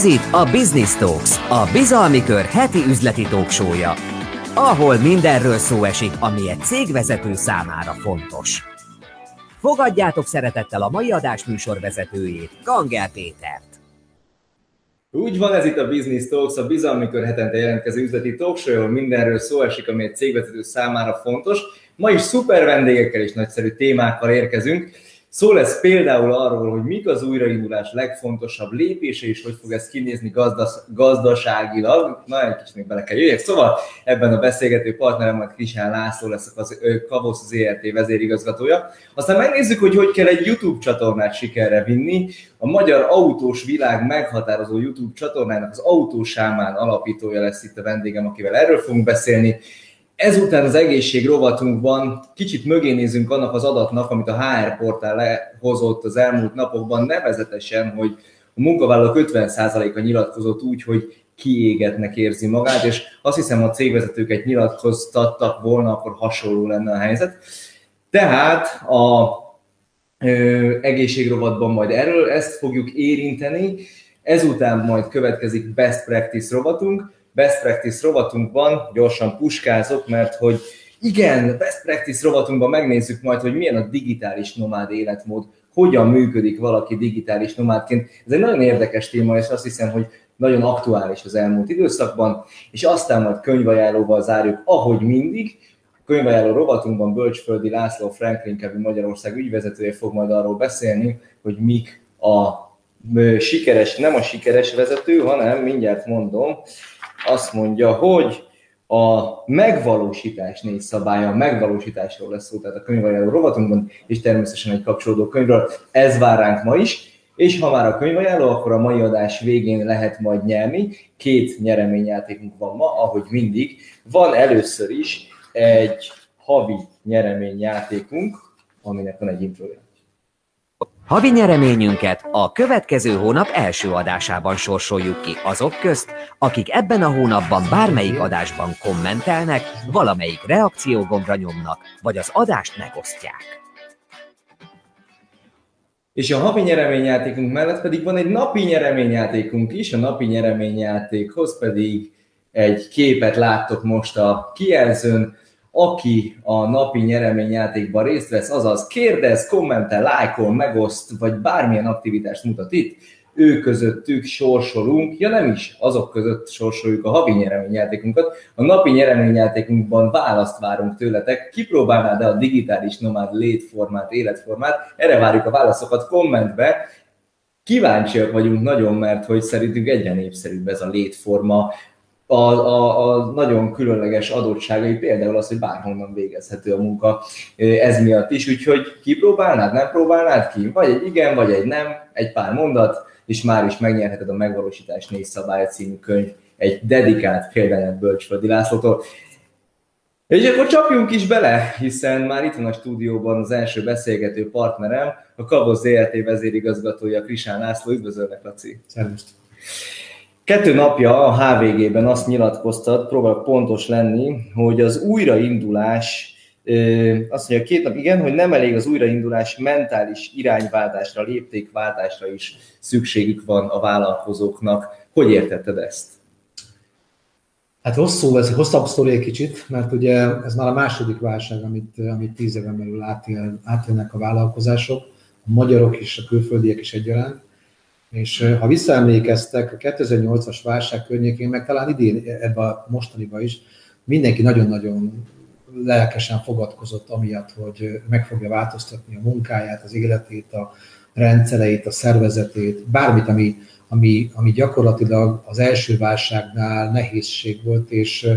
Ez itt a Business Talks, a bizalmi kör heti üzleti talksója, ahol mindenről szó esik, ami egy cégvezető számára fontos. Fogadjátok szeretettel a mai adás műsorvezetőjét, Ganger Pétert. Úgy van, ez itt a Business Talks, a bizalmi kör hetente jelentkező üzleti talkshow, ahol mindenről szó esik, ami egy cégvezető számára fontos. Ma is szuper vendégekkel és nagyszerű témákkal érkezünk. Szó lesz például arról, hogy mik az újraindulás legfontosabb lépése, és hogy fog ez kinézni gazdas, gazdaságilag. Na, egy kicsit még bele kell jöjjek. Szóval ebben a beszélgető partnerem Krisán László lesz az Kavosz ZRT vezérigazgatója. Aztán megnézzük, hogy hogy kell egy YouTube csatornát sikerre vinni. A magyar autós világ meghatározó YouTube csatornának az autósámán alapítója lesz itt a vendégem, akivel erről fogunk beszélni. Ezután az egészség rovatunkban kicsit mögé nézünk annak az adatnak, amit a HR portál lehozott az elmúlt napokban, nevezetesen, hogy a munkavállalók 50%-a nyilatkozott úgy, hogy kiégetnek érzi magát, és azt hiszem, a cégvezetőket nyilatkoztattak volna, akkor hasonló lenne a helyzet. Tehát a ö, egészségrovatban majd erről ezt fogjuk érinteni, ezután majd következik best practice rovatunk, best practice rovatunkban gyorsan puskázok, mert hogy igen, best practice rovatunkban megnézzük majd, hogy milyen a digitális nomád életmód, hogyan működik valaki digitális nomádként. Ez egy nagyon érdekes téma, és azt hiszem, hogy nagyon aktuális az elmúlt időszakban, és aztán majd könyvajánlóval zárjuk, ahogy mindig. A könyvajánló rovatunkban Bölcsföldi László Franklin Kevin Magyarország ügyvezetője fog majd arról beszélni, hogy mik a sikeres, nem a sikeres vezető, hanem mindjárt mondom, azt mondja, hogy a megvalósítás négy szabálya, a megvalósításról lesz szó, tehát a könyvajánló rovatunkban, és természetesen egy kapcsolódó könyvről. Ez vár ránk ma is, és ha már a könyvajánló, akkor a mai adás végén lehet majd nyerni. Két nyereményjátékunk van ma, ahogy mindig. Van először is egy havi nyereményjátékunk, aminek van egy introja. Havi nyereményünket a következő hónap első adásában sorsoljuk ki azok közt, akik ebben a hónapban bármelyik adásban kommentelnek, valamelyik reakciógombra nyomnak, vagy az adást megosztják. És a havi nyereményjátékunk mellett pedig van egy napi nyereményjátékunk is, a napi nyereményjátékhoz pedig egy képet láttok most a kijelzőn, aki a napi nyereményjátékban részt vesz, azaz kérdez, kommentel, lájkol, megoszt, vagy bármilyen aktivitást mutat itt, ő közöttük sorsolunk, ja nem is, azok között sorsoljuk a havi nyereményjátékunkat. A napi nyereményjátékunkban választ várunk tőletek, kipróbálnád-e a digitális nomád létformát, életformát, erre várjuk a válaszokat kommentbe, kíváncsiak vagyunk nagyon, mert hogy szerintünk egyre népszerűbb ez a létforma, a, a, a nagyon különleges adottságai, például az, hogy bárhonnan végezhető a munka ez miatt is, úgyhogy kipróbálnád, nem próbálnád ki? Vagy egy igen, vagy egy nem, egy pár mondat, és már is megnyerheted a Megvalósítás négy szabály című könyv egy dedikált példányát Bölcsföldi Lászlótól. És akkor csapjunk is bele, hiszen már itt van a stúdióban az első beszélgető partnerem, a Kavoz ZRT vezérigazgatója Krisán László. Üdvözöllek, Laci! Szervusz! Kettő napja a HVG-ben azt nyilatkoztat, próbál pontos lenni, hogy az újraindulás, azt mondja, két nap igen, hogy nem elég az újraindulás mentális irányváltásra, léptékváltásra is szükségük van a vállalkozóknak. Hogy értetted ezt? Hát hosszú, ez egy hosszabb sztori egy kicsit, mert ugye ez már a második válság, amit, amit tíz éven belül átél, átélnek a vállalkozások, a magyarok is, a külföldiek is egyaránt. És ha visszaemlékeztek, a 2008-as válság környékén, meg talán idén ebben a mostaniban is, mindenki nagyon-nagyon lelkesen fogadkozott amiatt, hogy meg fogja változtatni a munkáját, az életét, a rendszereit, a szervezetét, bármit, ami, ami, ami gyakorlatilag az első válságnál nehézség volt, és,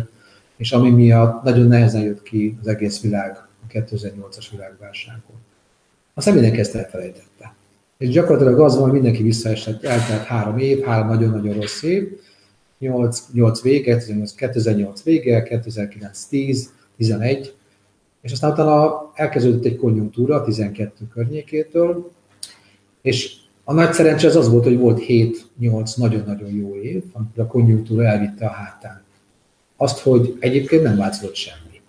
és ami miatt nagyon nehezen jött ki az egész világ, a 2008-as világválságból. Aztán mindenki ezt elfelejtette. És gyakorlatilag az van, hogy mindenki visszaesett, eltelt három év, három nagyon-nagyon rossz év, 8, 8 vége, 2008 vége, 2009 10, 11, és aztán utána elkezdődött egy konjunktúra 12 környékétől, és a nagy szerencse az az volt, hogy volt 7-8 nagyon-nagyon jó év, amikor a konjunktúra elvitte a hátán. Azt, hogy egyébként nem változott semmi.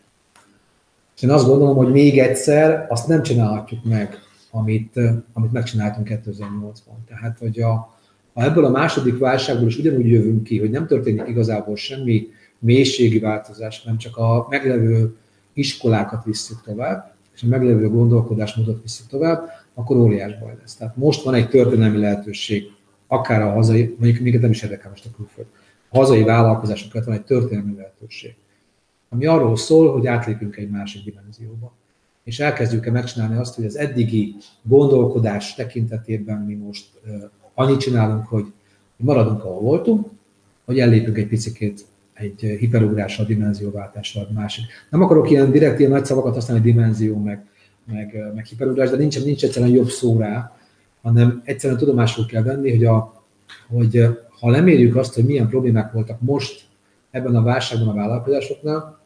És én azt gondolom, hogy még egyszer azt nem csinálhatjuk meg amit, amit megcsináltunk 2008-ban. Tehát, hogy a, Ha ebből a második válságból is ugyanúgy jövünk ki, hogy nem történik igazából semmi mélységi változás, nem csak a meglevő iskolákat visszük tovább, és a meglevő gondolkodásmódot visszük tovább, akkor óriás baj lesz. Tehát most van egy történelmi lehetőség, akár a hazai, mondjuk minket nem is érdekel most a külföld, a hazai vállalkozásokat van egy történelmi lehetőség, ami arról szól, hogy átlépünk egy másik dimenzióba. És elkezdjük-e megcsinálni azt, hogy az eddigi gondolkodás tekintetében mi most annyit csinálunk, hogy maradunk, ahol voltunk, hogy ellépünk egy picit egy hiperugrással, dimenzióváltással, másik. Nem akarok ilyen direkt ilyen nagy szavakat használni, dimenzió, meg, meg, meg hiperugrás, de nincs, nincs egyszerűen jobb szó rá, hanem egyszerűen tudomásul kell venni, hogy, a, hogy ha lemérjük azt, hogy milyen problémák voltak most ebben a válságban a vállalkozásoknál,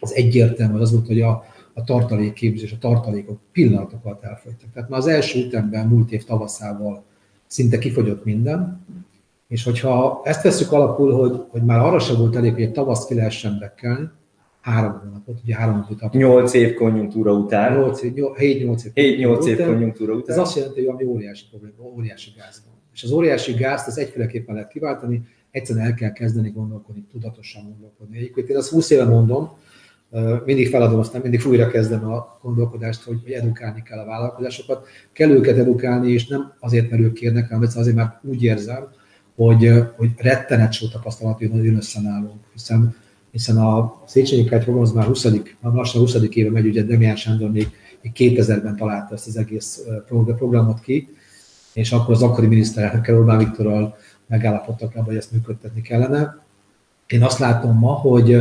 az egyértelmű az volt, hogy a, a tartalékképzés, a tartalékok pillanatokat elfogytak. Tehát már az első ütemben, múlt év tavaszával szinte kifogyott minden, és hogyha ezt veszük alapul, hogy, hogy már arra sem volt elég, hogy egy tavasz ki lehessen bekkelni, három hónapot, ugye három hónapot. Nyolc év konjunktúra után. 8, 7-8 év, 8 év konjunktúra után. Ez azt jelenti, hogy ami óriási probléma, óriási gáz van. És az óriási gázt az egyféleképpen lehet kiváltani, egyszerűen el kell kezdeni gondolkodni, tudatosan gondolkodni. Egyébként én azt 20 éve mondom, mindig feladom, aztán mindig újra kezdem a gondolkodást, hogy, hogy edukálni kell a vállalkozásokat. Kell őket edukálni, és nem azért, mert ők kérnek, hanem azért, mert úgy érzem, hogy, hogy rettenet sok tapasztalat jön össze nálunk, hiszen, hiszen a Széchenyi Kert program az már 20. lassan 20. éve megy, ugye Demián Sándor még, még 2000-ben találta ezt az egész programot ki, és akkor az akkori miniszterelnökkel Orbán Viktorral megállapodtak abban, hogy ezt működtetni kellene. Én azt látom ma, hogy,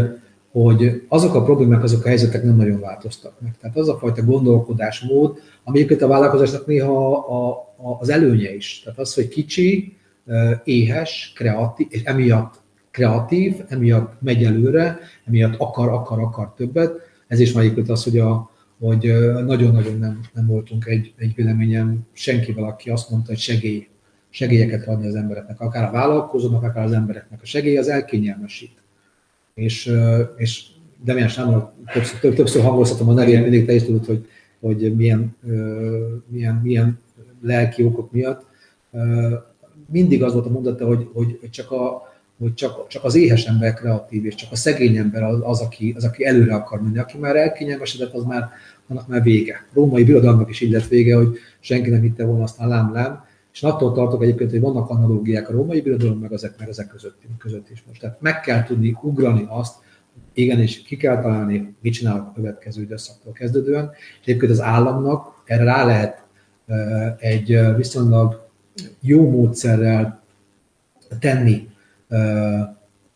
hogy azok a problémák, azok a helyzetek nem nagyon változtak meg. Tehát az a fajta gondolkodásmód, ami egyébként a vállalkozásnak néha a, a, az előnye is. Tehát az, hogy kicsi, éhes, kreatív, és emiatt kreatív, emiatt megy előre, emiatt akar, akar, akar többet. Ez is már az, hogy, a, hogy nagyon-nagyon nem, nem voltunk egy, egy véleményen senkivel, aki azt mondta, hogy segély, segélyeket adni az embereknek, akár a vállalkozónak, akár az embereknek. A segély az elkényelmesít. És, és Demián Sándor többször, többször hangoztatom a nevén, mindig te is tudod, hogy, hogy milyen, milyen, milyen lelki okok miatt mindig az volt a mondata, hogy, hogy csak, a, hogy csak, csak az éhes ember kreatív, és csak a szegény ember az, az, aki, az, aki előre akar menni. Aki már elkényelmesedett, az már, annak már vége. A római birodalmak is így lett vége, hogy senki nem hitte volna, aztán lám, lám. És attól tartok egyébként, hogy vannak analógiák a római birodalom, meg ezek, meg ezek között, között is most. Tehát meg kell tudni ugrani azt, igen, és ki kell találni, mit csinálok a következő időszaktól kezdődően. És egyébként az államnak erre rá lehet egy viszonylag jó módszerrel tenni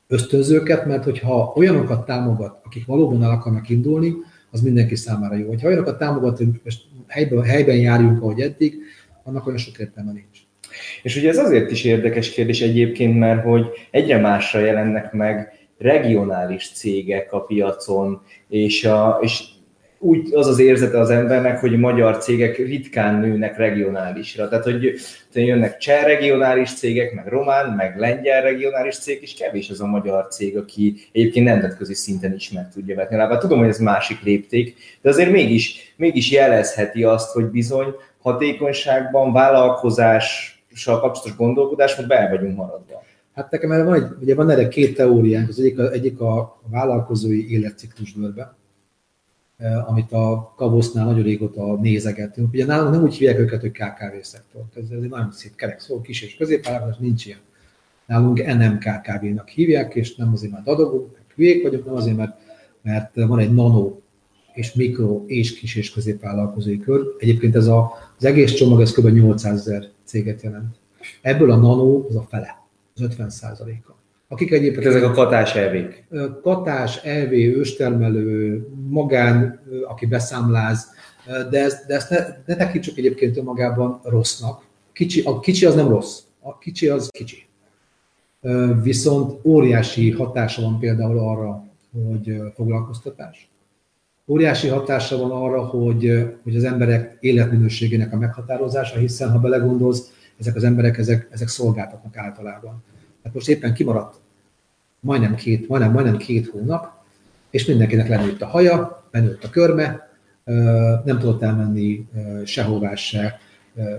ösztönzőket, mert hogyha olyanokat támogat, akik valóban el akarnak indulni, az mindenki számára jó. Ha olyanokat támogat, hogy helyben, helyben járjunk, ahogy eddig, annak olyan sok értelme nincs. És ugye ez azért is érdekes kérdés egyébként, mert hogy egyre másra jelennek meg regionális cégek a piacon, és, a, és úgy az az érzete az embernek, hogy magyar cégek ritkán nőnek regionálisra. Tehát, hogy jönnek cseh regionális cégek, meg román, meg lengyel regionális cég, és kevés az a magyar cég, aki egyébként nemzetközi szinten is meg tudja vetni. Lábá, tudom, hogy ez másik lépték, de azért mégis, mégis jelezheti azt, hogy bizony hatékonyságban, vállalkozással kapcsolatos gondolkodás, hogy be vagyunk maradva. Hát nekem erre van, egy, ugye van erre két teóriánk, az egyik a, egyik a vállalkozói életciklusbőrbe, Eh, amit a Kavosznál nagyon régóta nézegetünk. Ugye nálunk nem úgy hívják őket, hogy KKV szektor. Ez, ez egy nagyon szép kerek szó, kis és középvállalkozás nincs ilyen. Nálunk NMKKV-nak hívják, és nem azért, mert adogunk, meg hülyék vagyok, nem azért, mert, mert van egy nano és mikro és kis és középvállalkozói kör. Egyébként ez a, az egész csomag, ez kb. 800 ezer céget jelent. Ebből a nano az a fele, az 50 százaléka akik egyébként... ezek a katás elvék. Katás, elvé, őstermelő, magán, aki beszámláz, de ezt, de ezt ne, ne tekintsük egyébként önmagában rossznak. Kicsi, a kicsi az nem rossz, a kicsi az kicsi. Viszont óriási hatása van például arra, hogy foglalkoztatás. Óriási hatása van arra, hogy, hogy az emberek életminőségének a meghatározása, hiszen ha belegondolsz, ezek az emberek, ezek, ezek szolgáltatnak általában. Hát most éppen kimaradt majdnem két, majdnem, majdnem két hónap, és mindenkinek lenőtt a haja, benőtt a körme, nem tudott elmenni sehová se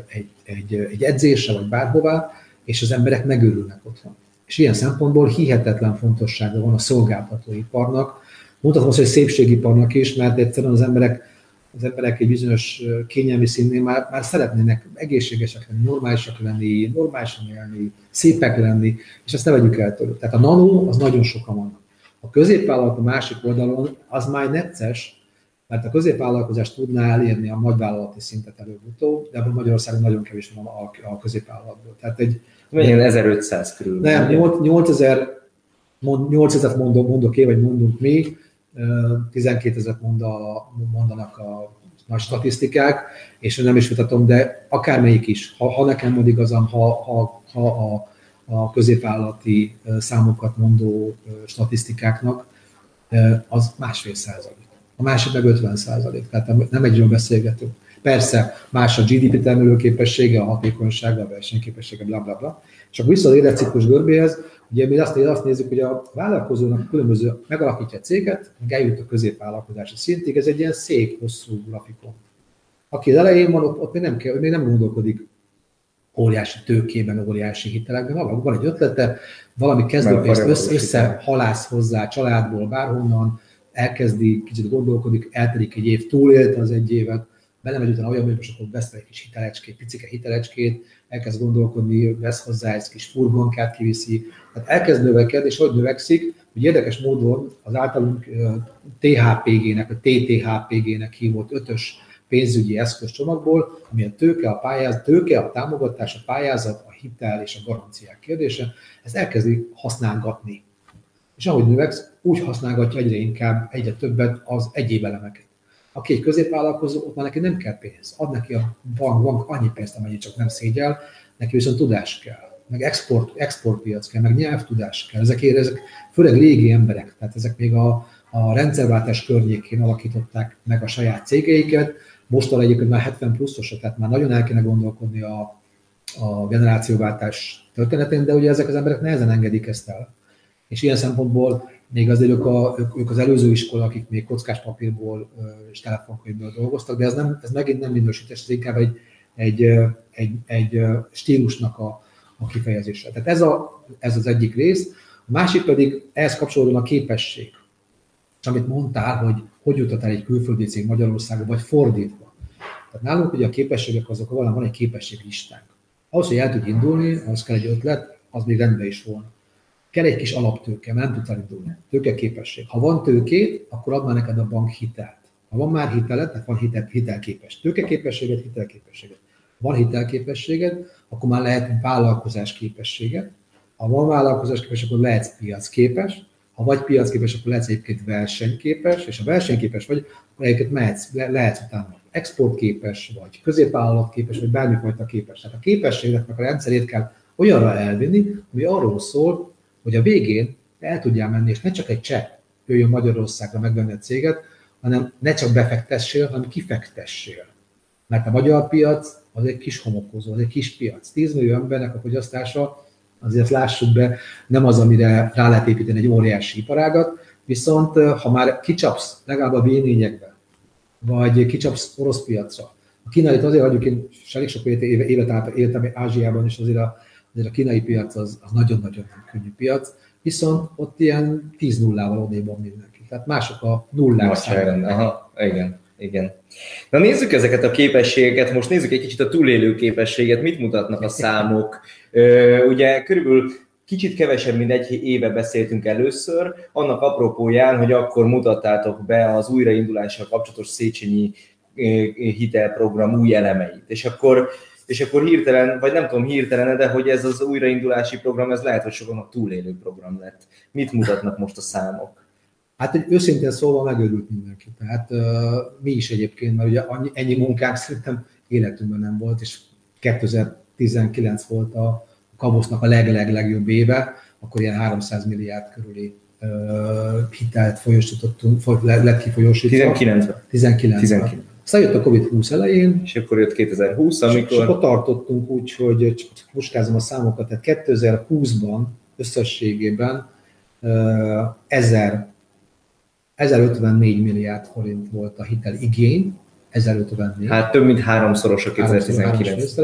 egy, egy, egy edzésre, vagy bárhová, és az emberek megörülnek otthon. És ilyen szempontból hihetetlen fontossága van a szolgáltatóiparnak, mondhatom azt, hogy szépségiparnak is, mert egyszerűen az emberek az emberek egy bizonyos kényelmi színnél már, már szeretnének egészségesek lenni, normálisak lenni, normálisan élni, szépek lenni, és ezt ne vegyük el tőlük. Tehát a nano az nagyon sokan vannak. A középvállalat a másik oldalon az már necces, mert a középvállalkozás tudná elérni a nagyvállalati szintet előbb-utóbb, de ebből Magyarországon nagyon kevés van a, a középvállalatból. Tehát egy... Mennyi 1500 körül? Nem, 8000 8000 mondok, mondok én, vagy mondunk mi, 12 ezeret mondanak a nagy statisztikák, és nem is vitatom, de akármelyik is, ha, ha nekem mond igazam, ha, ha, ha a, a középvállalati számokat mondó statisztikáknak, az másfél százalék. A másik meg 50 százalék, tehát nem egyről beszélgetünk. Persze más a GDP termelőképessége, a hatékonysága, a versenyképessége, bla bla bla. Csak vissza az életciklus görbéhez, ugye mi azt, azt nézzük, hogy a vállalkozónak különböző megalakítja a céget, meg eljut a középvállalkozási szintig, ez egy ilyen szép, hosszú grafikon. Aki az elején van, ott, ott még, nem kell, még nem gondolkodik óriási tőkében, óriási hitelekben, van, van egy ötlete, valami kezdőpénzt össze, össze halász hozzá családból, bárhonnan, elkezdi, kicsit gondolkodik, eltelik egy év, túlélte az egy évet, belemegy utána olyan, hogy most akkor vesz egy kis hitelecskét, picike hitelecskét, elkezd gondolkodni, vesz hozzá egy kis furgonkát, kiviszi. Tehát elkezd növekedni, és hogy növekszik, hogy érdekes módon az általunk THPG-nek, a TTHPG-nek hívott ötös pénzügyi eszközcsomagból, ami a tőke, a pályázat, tőke, a támogatás, a pályázat, a hitel és a garanciák kérdése, ezt elkezdi használgatni. És ahogy növeksz, úgy használgatja egyre inkább, egyre többet az egyéb elemeket. Aki egy középvállalkozó, ott már neki nem kell pénz. Ad neki a bank, bank annyi pénzt, amennyit csak nem szégyel, neki viszont tudás kell, meg export, exportpiac kell, meg nyelvtudás kell. Ezek, ezek főleg régi emberek, tehát ezek még a, a rendszerváltás környékén alakították meg a saját cégeiket, mostanra egyébként már 70 pluszosok, tehát már nagyon el kéne gondolkodni a, a generációváltás történetén, de ugye ezek az emberek nehezen engedik ezt el. És ilyen szempontból még azért ők, a, ők az előző iskola, akik még kockás papírból és telefonkönyvből dolgoztak, de ez, nem, ez megint nem minősítés, ez inkább egy, egy, egy, egy stílusnak a, a kifejezése. Tehát ez, a, ez az egyik rész. A másik pedig ehhez kapcsolódóan a képesség. És amit mondtál, hogy hogy jutott el egy külföldi cég Magyarországon, vagy fordítva. Tehát nálunk ugye a képességek azok, van, van egy képességlistánk. Ahhoz, hogy el tudj indulni, az kell egy ötlet, az még rendben is volna kell egy kis alaptőke, mert nem tudsz elindulni. Tőkeképesség. Ha van tőkét, akkor ad már neked a bank hitelt. Ha van már hiteled, tehát van hitel, hitelképes. Tőkeképességet, hitelképességet. Van hitelképességed, akkor már lehet vállalkozás képességet. Ha van vállalkozás képes, akkor lehetsz piacképes. Ha vagy piacképes, akkor lehetsz egyébként versenyképes, és ha versenyképes vagy, akkor egyébként mehetsz, le, lehetsz utána exportképes, vagy középvállalatképes, vagy bármifajta képes. Tehát a képességeknek a rendszerét kell olyanra elvinni, ami arról szól, hogy a végén el tudjál menni, és ne csak egy cseh jöjjön Magyarországra megvenni a céget, hanem ne csak befektessél, hanem kifektessél. Mert a magyar piac az egy kis homokozó, az egy kis piac. 10 millió embernek a fogyasztása, azért lássuk be, nem az, amire rá lehet építeni egy óriási iparágat, viszont ha már kicsapsz legalább a v vagy kicsapsz orosz piacra, a kínait azért hagyjuk, én elég sok évet, évet éltem Ázsiában, és azért a azért a kínai piac az, az nagyon-nagyon könnyű piac, viszont ott ilyen 10 nullával odébb van mindenki. Tehát mások a nullák Aha, igen. Igen. Na nézzük ezeket a képességeket, most nézzük egy kicsit a túlélő képességet, mit mutatnak a számok. ugye körülbelül kicsit kevesebb, mint egy éve beszéltünk először, annak apropóján, hogy akkor mutattátok be az újraindulással kapcsolatos Széchenyi hitelprogram új elemeit. És akkor és akkor hirtelen, vagy nem tudom hirtelen, de hogy ez az újraindulási program, ez lehet, hogy a túlélő program lett. Mit mutatnak most a számok? Hát egy őszintén szólva megörült mindenki. Tehát uh, mi is egyébként, mert ugye annyi, ennyi munkánk szerintem életünkben nem volt, és 2019 volt a Kabosznak a leg-leg-legjobb éve, akkor ilyen 300 milliárd körüli uh, hitelt folyosítottunk, lett kifolyósítva. 19 19 19 aztán jött a Covid-20 elején. És akkor jött 2020, amikor... És akkor tartottunk úgy, hogy csak muskázom a számokat, tehát 2020-ban összességében 1000, 1054 milliárd forint volt a hitel igény, 1054. Hát több mint háromszoros a 2019.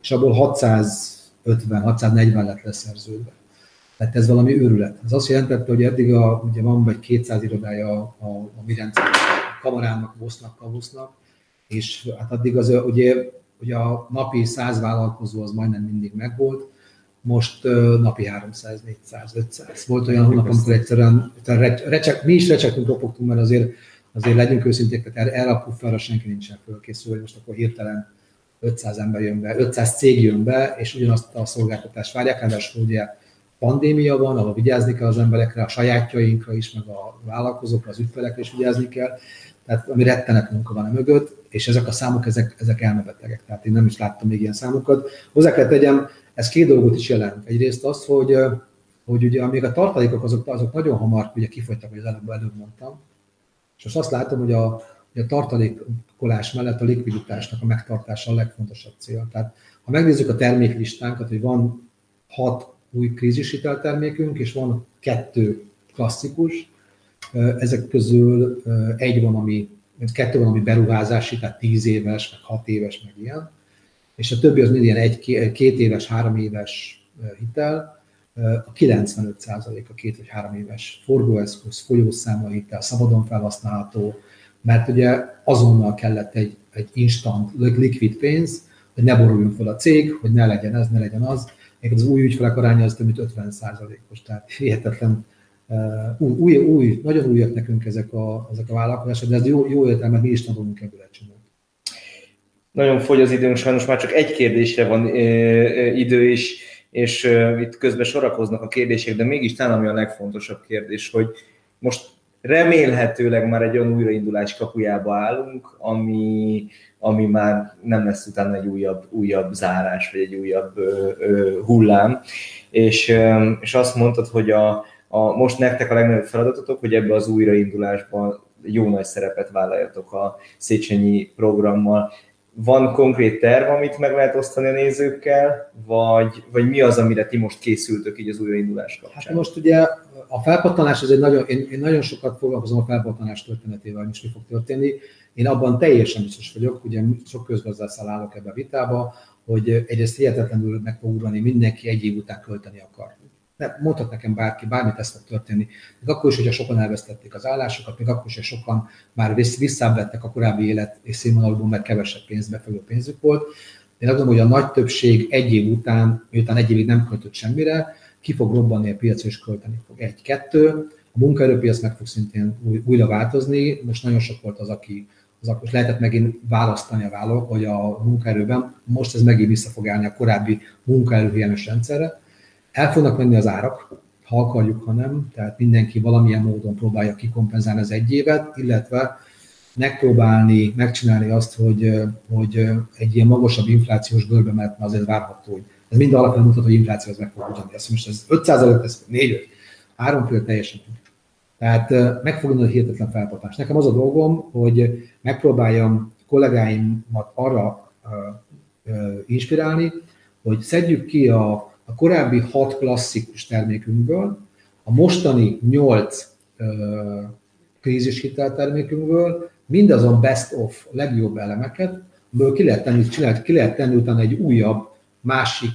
és abból 600 650-640 lett leszerződve. Tehát ez valami őrület. Ez azt jelentette, hogy eddig a, ugye van vagy 200 irodája a, a, a mi kamarának, Vosznak, Kavusznak, és hát addig az, ugye, ugye a napi 100 vállalkozó az majdnem mindig megvolt, most napi 300, 400, 500. Volt olyan hónap, amikor egyszerűen recsek, mi is recsektünk, ropogtunk, mert azért, azért legyünk őszinték, tehát erre a pufferra senki nincsen fölkészülve, hogy most akkor hirtelen 500 ember jön be, 500 cég jön be, és ugyanazt a szolgáltatást várják, ráadásul ugye pandémia van, ahol vigyázni kell az emberekre, a sajátjainkra is, meg a vállalkozókra, az ügyfelekre is vigyázni kell. Tehát ami rettenet munka van a mögött, és ezek a számok, ezek, ezek elmebetegek. Tehát én nem is láttam még ilyen számokat. Hozzá kell tegyem, ez két dolgot is jelent. Egyrészt az, hogy, hogy ugye amíg a tartalékok azok, azok nagyon hamar ugye kifogytak, hogy az előbb, előbb mondtam, és most azt látom, hogy a, hogy a tartalékolás mellett a likviditásnak a megtartása a legfontosabb cél. Tehát ha megnézzük a terméklistánkat, hogy van hat új krízishiteltermékünk, és van kettő klasszikus, ezek közül egy van, ami, kettő van, ami beruházási, tehát 10 éves, meg 6 éves, meg ilyen, és a többi az mind ilyen egy, két éves, három éves hitel, a 95% a két vagy három éves forgóeszköz, folyószámla hitel, szabadon felhasználható, mert ugye azonnal kellett egy, egy instant liquid pénz, hogy ne boruljon fel a cég, hogy ne legyen ez, ne legyen az. az új ügyfelek aránya az több mint 50% os tehát hihetetlen új, új, új, nagyon újak nekünk ezek a, ezek a vállalkozások, de ez jó, jó értelme, mi is tanulunk ebből egy csomót. Nagyon fogy az időnk, sajnos már csak egy kérdésre van idő is, és itt közben sorakoznak a kérdések, de mégis talán ami a legfontosabb kérdés, hogy most remélhetőleg már egy olyan újraindulás kapujába állunk, ami, ami már nem lesz utána egy újabb, újabb zárás, vagy egy újabb ö, ö, hullám. És, ö, és azt mondtad, hogy a, a, most nektek a legnagyobb feladatotok, hogy ebbe az újraindulásban jó nagy szerepet vállaljatok a Széchenyi programmal. Van konkrét terv, amit meg lehet osztani a nézőkkel, vagy, vagy mi az, amire ti most készültök így az újraindulás kapcsán? Hát most ugye a felpattanás az egy nagyon, én, én nagyon sokat foglalkozom a felpattanás történetével, hogy mi fog történni. Én abban teljesen biztos vagyok, ugye sok közgazdásszal állok ebbe a vitába, hogy egyrészt hihetetlenül meg fog ugrani, mindenki egy év után költeni akar ne, mondhat nekem bárki, bármit ez fog történni. Még akkor is, hogyha sokan elvesztették az állásokat, még akkor is, hogy sokan már visszávettek a korábbi élet és színvonalból, mert kevesebb pénzbefogó pénzük volt. Én azt gondolom, hogy a nagy többség egy év után, miután egy évig nem költött semmire, ki fog robbanni a piacra és költeni fog. Egy-kettő, a munkaerőpiac meg fog szintén új, újra változni. Most nagyon sok volt az, aki az akkor lehetett megint választani a vállalók, hogy a munkaerőben most ez megint vissza fog állni a korábbi munkaerőhiányos rendszerre. El fognak menni az árak, ha akarjuk, ha nem, tehát mindenki valamilyen módon próbálja kikompenzálni az egy évet, illetve megpróbálni, megcsinálni azt, hogy, hogy egy ilyen magasabb inflációs görbe, mert azért várható, hogy ez mind alapján mutat, hogy infláció az meg fog ugyanni. Ezt most ez 500 előtt, ez 4 3 fél teljesen. Tehát meg fog a hihetetlen felpatás. Nekem az a dolgom, hogy megpróbáljam kollégáimat arra inspirálni, hogy szedjük ki a a korábbi hat klasszikus termékünkből, a mostani nyolc krízis hiteltermékünkből mindazon best of legjobb elemeket, amiből ki lehet tenni, csinált, ki lehet tenni utána egy újabb, másik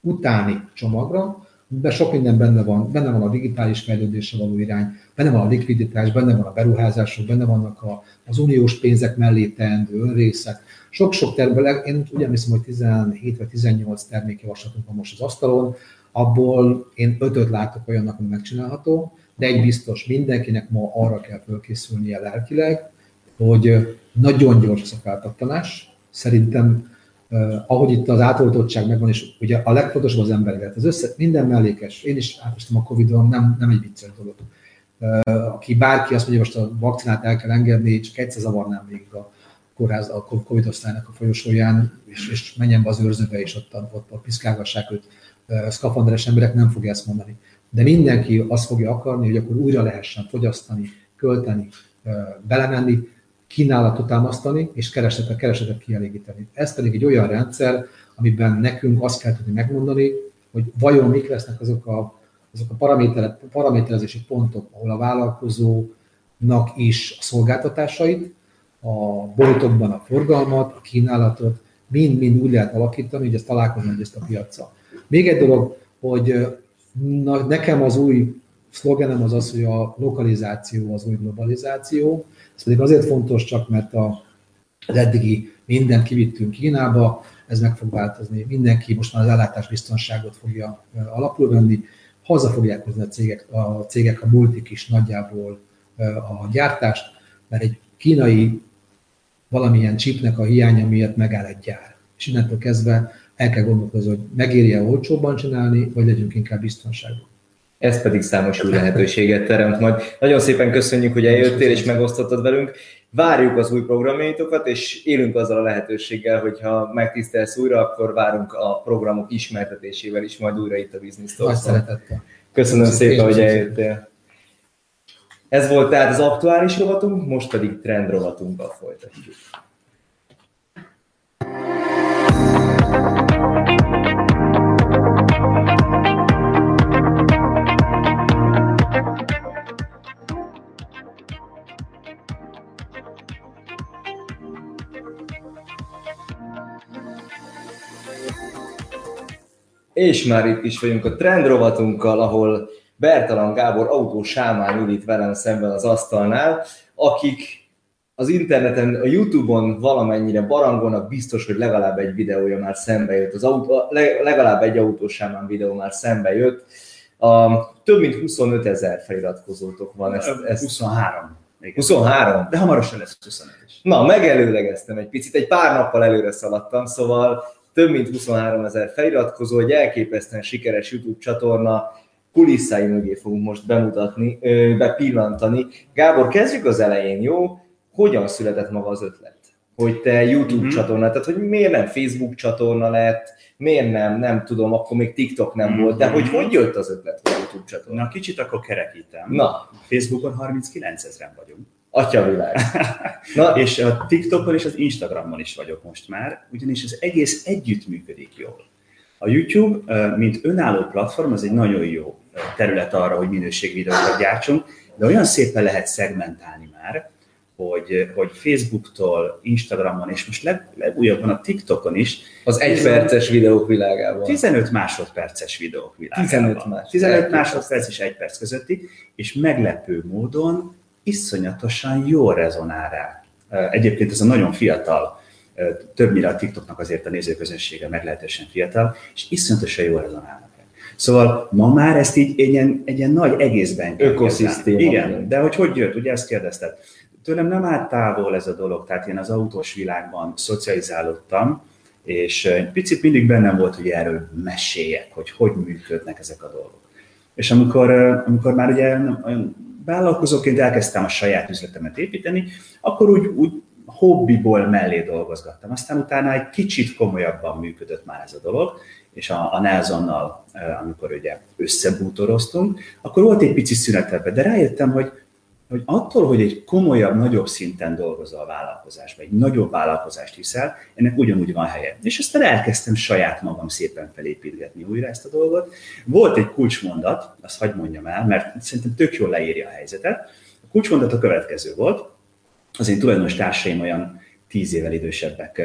utáni csomagra, de sok minden benne van. Benne van a digitális fejlődésre való irány, benne van a likviditás, benne van a beruházások, benne vannak a, az uniós pénzek mellé teendő önrészek, sok-sok termék, én úgy emlékszem, hogy 17 vagy 18 termékjavaslatunk van most az asztalon, abból én ötöt látok olyannak, ami megcsinálható, de egy biztos, mindenkinek ma arra kell fölkészülnie lelkileg, hogy nagyon gyors a felpattanás. Szerintem, ahogy itt az átoltottság megvan, és ugye a legfontosabb az embereket, az össze, minden mellékes, én is átostam a Covid-on, nem, nem egy vicces dolog. Eh, aki bárki azt mondja, most a vakcinát el kell engedni, csak egyszer zavarnám végig a, kórház, a Covid osztálynak a folyosóján, és, és menjen be az őrzőbe, és ott, ott, ott piszkálgassák őt szkafanderes emberek, nem fogja ezt mondani. De mindenki azt fogja akarni, hogy akkor újra lehessen fogyasztani, költeni, belemenni, kínálatot támasztani, és keresetet, keresetet kielégíteni. Ez pedig egy olyan rendszer, amiben nekünk azt kell tudni megmondani, hogy vajon mik lesznek azok a, azok a paraméterezési pontok, ahol a vállalkozónak is a szolgáltatásait, a boltokban a forgalmat, a kínálatot, mind-mind úgy lehet alakítani, hogy ezt találkozni ezt a piaccal. Még egy dolog, hogy na, nekem az új szlogenem az az, hogy a lokalizáció az új globalizáció. Ez pedig azért fontos csak, mert a, az eddigi mindent kivittünk Kínába, ez meg fog változni. Mindenki most már az ellátásbiztonságot fogja alapul venni, haza fogják hozni a cégek, a cégek, a multik is nagyjából a gyártást, mert egy kínai valamilyen csipnek a hiánya miatt megáll egy gyár. És innentől kezdve el kell gondolkozni, hogy megéri-e olcsóbban csinálni, vagy legyünk inkább biztonságban. Ez pedig számos új lehetőséget teremt majd. Nagyon szépen köszönjük, hogy eljöttél és megosztottad velünk. Várjuk az új programjaitokat, és élünk azzal a lehetőséggel, hogyha megtisztelsz újra, akkor várunk a programok ismertetésével is majd újra itt a Business Talks. Szeretettel. Köszönöm szépen, hogy eljöttél. Ez volt tehát az aktuális rovatunk, most pedig trend rovatunkkal folytatjuk. És már itt is vagyunk a trend rovatunkkal, ahol Bertalan Gábor autó sámán ül itt velem szemben az asztalnál, akik az interneten, a Youtube-on valamennyire barangonak, biztos, hogy legalább egy videója már szembe jött, az autó, legalább egy autósámán videó már szembe jött. A, több mint 25 ezer feliratkozótok van. Ezt, ezt 23. Igen. 23? De hamarosan lesz 25 is. Na, megelőlegeztem egy picit, egy pár nappal előre szaladtam, szóval több mint 23 ezer feliratkozó, egy elképesztően sikeres YouTube csatorna, kulisszái mögé fogunk most bemutatni, bepillantani. Gábor, kezdjük az elején, jó? Hogyan született maga az ötlet? Hogy te YouTube mm-hmm. csatorna, tehát hogy miért nem Facebook csatorna lett, miért nem, nem tudom, akkor még TikTok nem mm-hmm. volt, de hogy hogy jött az ötlet, hogy YouTube csatorna? Na, kicsit akkor kerekítem. Na. Facebookon 39 ezeren vagyunk. Atyavilág. Na. és a TikTokon és az Instagramon is vagyok most már, ugyanis az egész együtt működik jól. A YouTube, mint önálló platform, az egy nagyon jó terület arra, hogy minőségvideókat gyártsunk, de olyan szépen lehet szegmentálni már, hogy, hogy Facebooktól, Instagramon, és most leg, legújabban a TikTokon is. Az egyperces videók világában. 15 másodperces videók világában. 15 másodperc. 15 másodperc és egy perc közötti, és meglepő módon iszonyatosan jól rezonál rá. Egyébként ez a nagyon fiatal, többnyire a TikToknak azért a nézőközönsége meglehetősen fiatal, és iszonyatosan jól rezonálnak. Szóval ma már ezt így egy ilyen, egy ilyen nagy egészben Ökoszisztéma. Igen, de hogy hogy jött, ugye ezt kérdezted. Tőlem nem állt távol ez a dolog, tehát én az autós világban szocializálódtam, és egy picit mindig bennem volt, hogy erről meséljek, hogy hogy működnek ezek a dolgok. És amikor, amikor már ugye olyan vállalkozóként elkezdtem a saját üzletemet építeni, akkor úgy, úgy hobbiból mellé dolgozgattam. Aztán utána egy kicsit komolyabban működött már ez a dolog, és a, a Nelsonnal, amikor ugye összebútoroztunk, akkor volt egy pici szünetebben, de rájöttem, hogy, hogy attól, hogy egy komolyabb, nagyobb szinten dolgozol a vállalkozásban, egy nagyobb vállalkozást hiszel, ennek ugyanúgy van helye. És aztán elkezdtem saját magam szépen felépítgetni újra ezt a dolgot. Volt egy kulcsmondat, azt hagyd mondjam el, mert szerintem tök jól leírja a helyzetet. A kulcsmondat a következő volt, az én tulajdonos társaim olyan tíz évvel idősebbek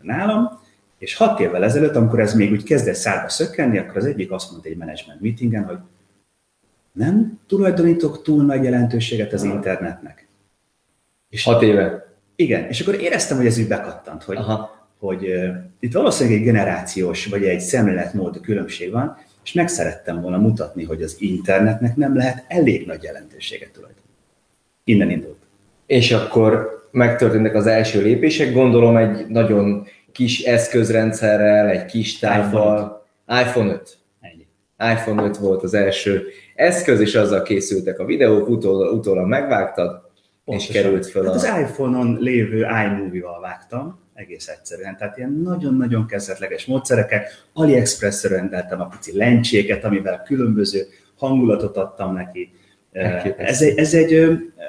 nálam, és hat évvel ezelőtt, amikor ez még úgy kezdett szárba szökkenni, akkor az egyik azt mondta egy management meetingen, hogy nem tulajdonítok túl nagy jelentőséget az internetnek. És hat éve? Igen, és akkor éreztem, hogy ez úgy bekattant, hogy, Aha. hogy uh, itt valószínűleg egy generációs vagy egy szemléletmód különbség van, és meg szerettem volna mutatni, hogy az internetnek nem lehet elég nagy jelentőséget tulajdonítani. Innen indult. És akkor megtörténtek az első lépések, gondolom egy nagyon kis eszközrendszerrel, egy kis távval. iPhone 5. Ennyi. iPhone 5 volt az első eszköz, és azzal készültek a videók, utólag, utólag megvágtad, Pontosan. és került föl hát a... az iPhone-on lévő iMovie-val vágtam, egész egyszerűen. Tehát ilyen nagyon-nagyon kezdetleges módszerekkel. AliExpress-re rendeltem a pici lencséket, amivel különböző hangulatot adtam neki. Ez egy, ez, egy,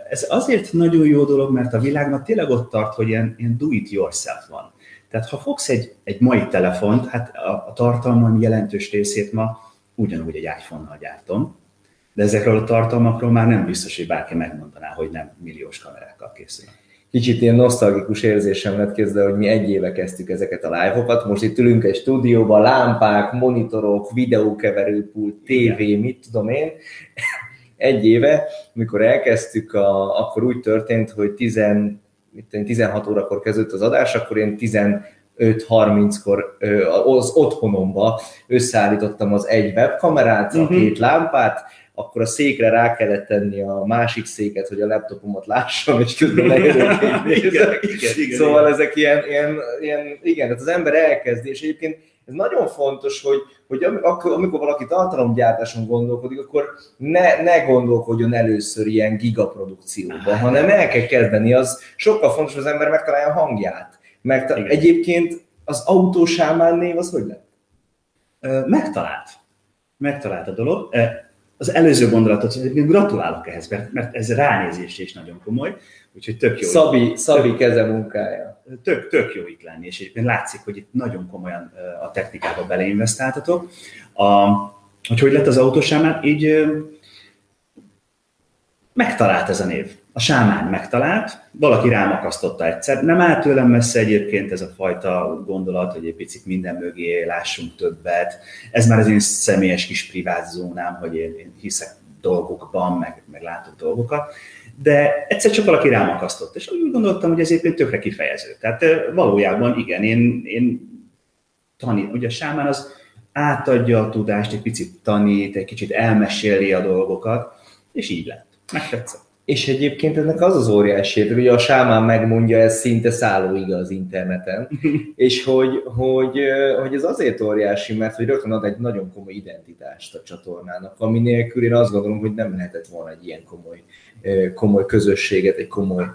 ez azért nagyon jó dolog, mert a világnak tényleg ott tart, hogy ilyen, ilyen do it yourself van. Tehát ha fogsz egy, egy mai telefont, hát a, a tartalmam jelentős részét ma ugyanúgy egy iPhone-nal gyártom, de ezekről a tartalmakról már nem biztos, hogy bárki megmondaná, hogy nem milliós kamerákkal készül. kicsit ilyen nosztalgikus érzésem lett kezdve, hogy mi egy éve kezdtük ezeket a live-okat. Most itt ülünk egy stúdióban, lámpák, monitorok, videókeverőpult, tévé, mit tudom én. Egy éve, amikor elkezdtük, a, akkor úgy történt, hogy 10, 16 órakor kezdődött az adás, akkor én 15-30-kor az otthonomba összeállítottam az egy webkamerát, a uh-huh. két lámpát, akkor a székre rá kellett tenni a másik széket, hogy a laptopomat lássam, és közben leülök igen, igen, Szóval igen. ezek ilyen, ilyen, ilyen, igen, tehát az ember elkezdi, és egyébként ez nagyon fontos, hogy, hogy amikor valaki tartalomgyártáson gondolkodik, akkor ne, ne gondolkodjon először ilyen gigaprodukcióba, hanem el kell kezdeni, az sokkal fontos, hogy az ember megtalálja a hangját. Mert Igen. egyébként az autósámán név az hogy lett? Megtalált. Megtalált a dolog az előző gondolatot, hogy gratulálok ehhez, mert, mert ez ránézés is nagyon komoly, úgyhogy tök jó. Szabi, itt, Szabi tök, keze munkája. Tök, tök jó itt lenni, és egyébként látszik, hogy itt nagyon komolyan a technikába beleinvestáltatok. A, hogy hogy lett az autósámán, így megtalált ez a név. A sámán megtalált, valaki rámakasztotta egyszer. Nem áll tőlem messze egyébként ez a fajta gondolat, hogy egy picit minden mögé lássunk többet. Ez már az én személyes kis privát zónám, hogy én, én hiszek dolgokban, meg, meg látok dolgokat. De egyszer csak valaki rámakasztott, és úgy gondoltam, hogy ez éppen tökre kifejező. Tehát valójában igen, én, én tanít, ugye a sámán az átadja a tudást, egy picit tanít, egy kicsit elmeséli a dolgokat, és így lett. Megtetszett. És egyébként ennek az az óriási, hogy a sámán megmondja, ez szinte szállóiga az interneten, és hogy, hogy, hogy ez azért óriási, mert hogy rögtön ad egy nagyon komoly identitást a csatornának, ami nélkül én azt gondolom, hogy nem lehetett volna egy ilyen komoly, komoly közösséget, egy komoly,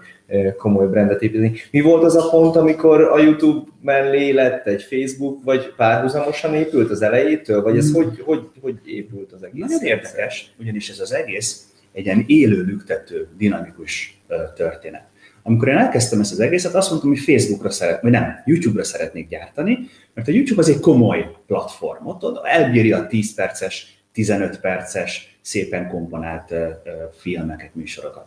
komoly brandet építeni. Mi volt az a pont, amikor a YouTube mellé lett egy Facebook, vagy párhuzamosan épült az elejétől, vagy ez hmm. hogy, hogy, hogy épült az egész? Nagyon érdekes, ugyanis ez az egész egy ilyen élő, lüktető, dinamikus történet. Amikor én elkezdtem ezt az egészet, azt mondtam, hogy Facebookra szeret, vagy nem, YouTube-ra szeretnék gyártani, mert a YouTube az egy komoly platform, ott elbírja a 10 perces, 15 perces, szépen komponált filmeket, műsorokat.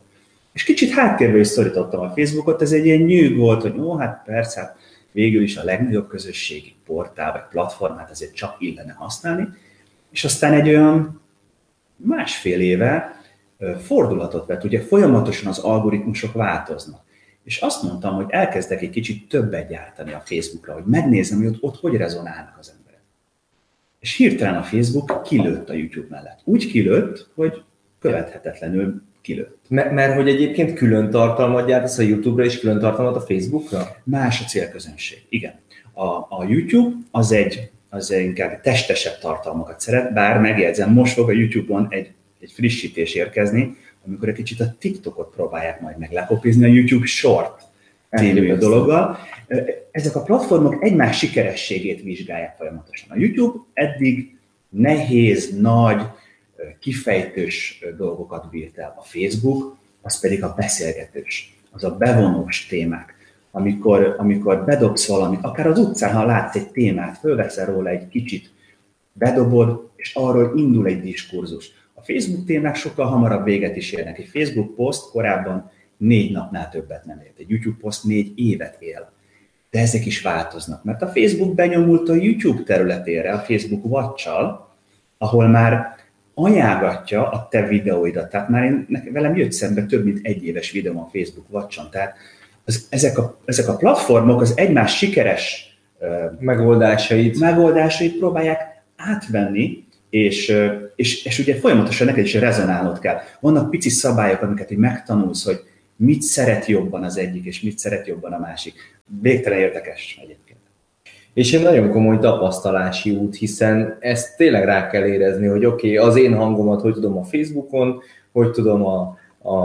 És kicsit háttérbe is szorítottam a Facebookot, ez egy ilyen nyűg volt, hogy ó, hát persze, hát végül is a legnagyobb közösségi portál vagy platformát azért csak illene használni, és aztán egy olyan másfél éve fordulatot vett, ugye folyamatosan az algoritmusok változnak. És azt mondtam, hogy elkezdek egy kicsit többet gyártani a Facebookra, hogy megnézem, hogy ott, ott hogy rezonálnak az emberek. És hirtelen a Facebook kilőtt a YouTube mellett. Úgy kilőtt, hogy követhetetlenül kilőtt. Mert, mert hogy egyébként külön tartalmat gyártasz a YouTube-ra és külön tartalmat a Facebookra? Más a célközönség, igen. A, a YouTube az egy, az inkább testesebb tartalmakat szeret, bár megjegyzem, most fog a YouTube-on egy egy frissítés érkezni, amikor egy kicsit a TikTokot próbálják majd meg lekopizni a YouTube Short című dologgal. Ezek a platformok egymás sikerességét vizsgálják folyamatosan. A YouTube eddig nehéz, nagy, kifejtős dolgokat bírt el. A Facebook az pedig a beszélgetős, az a bevonós témák. Amikor, amikor bedobsz valamit, akár az utcán, ha látsz egy témát, fölveszel róla egy kicsit, bedobod, és arról indul egy diskurzus Facebook témák sokkal hamarabb véget is érnek. Egy Facebook poszt korábban négy napnál többet nem ért. Egy YouTube poszt négy évet él. De ezek is változnak, mert a Facebook benyomult a YouTube területére, a Facebook watch ahol már ajánlatja a te videóidat. Tehát már én, velem jött szembe több mint egy éves videó a Facebook watch Tehát az, ezek, a, ezek a platformok az egymás sikeres megoldásait. megoldásait próbálják átvenni, és, és, és ugye folyamatosan neked is rezonálnod kell. Vannak pici szabályok, amiket így megtanulsz, hogy mit szeret jobban az egyik, és mit szeret jobban a másik. Végtelen érdekes egyébként. És egy nagyon komoly tapasztalási út, hiszen ezt tényleg rá kell érezni, hogy oké, okay, az én hangomat hogy tudom a Facebookon, hogy tudom a, a,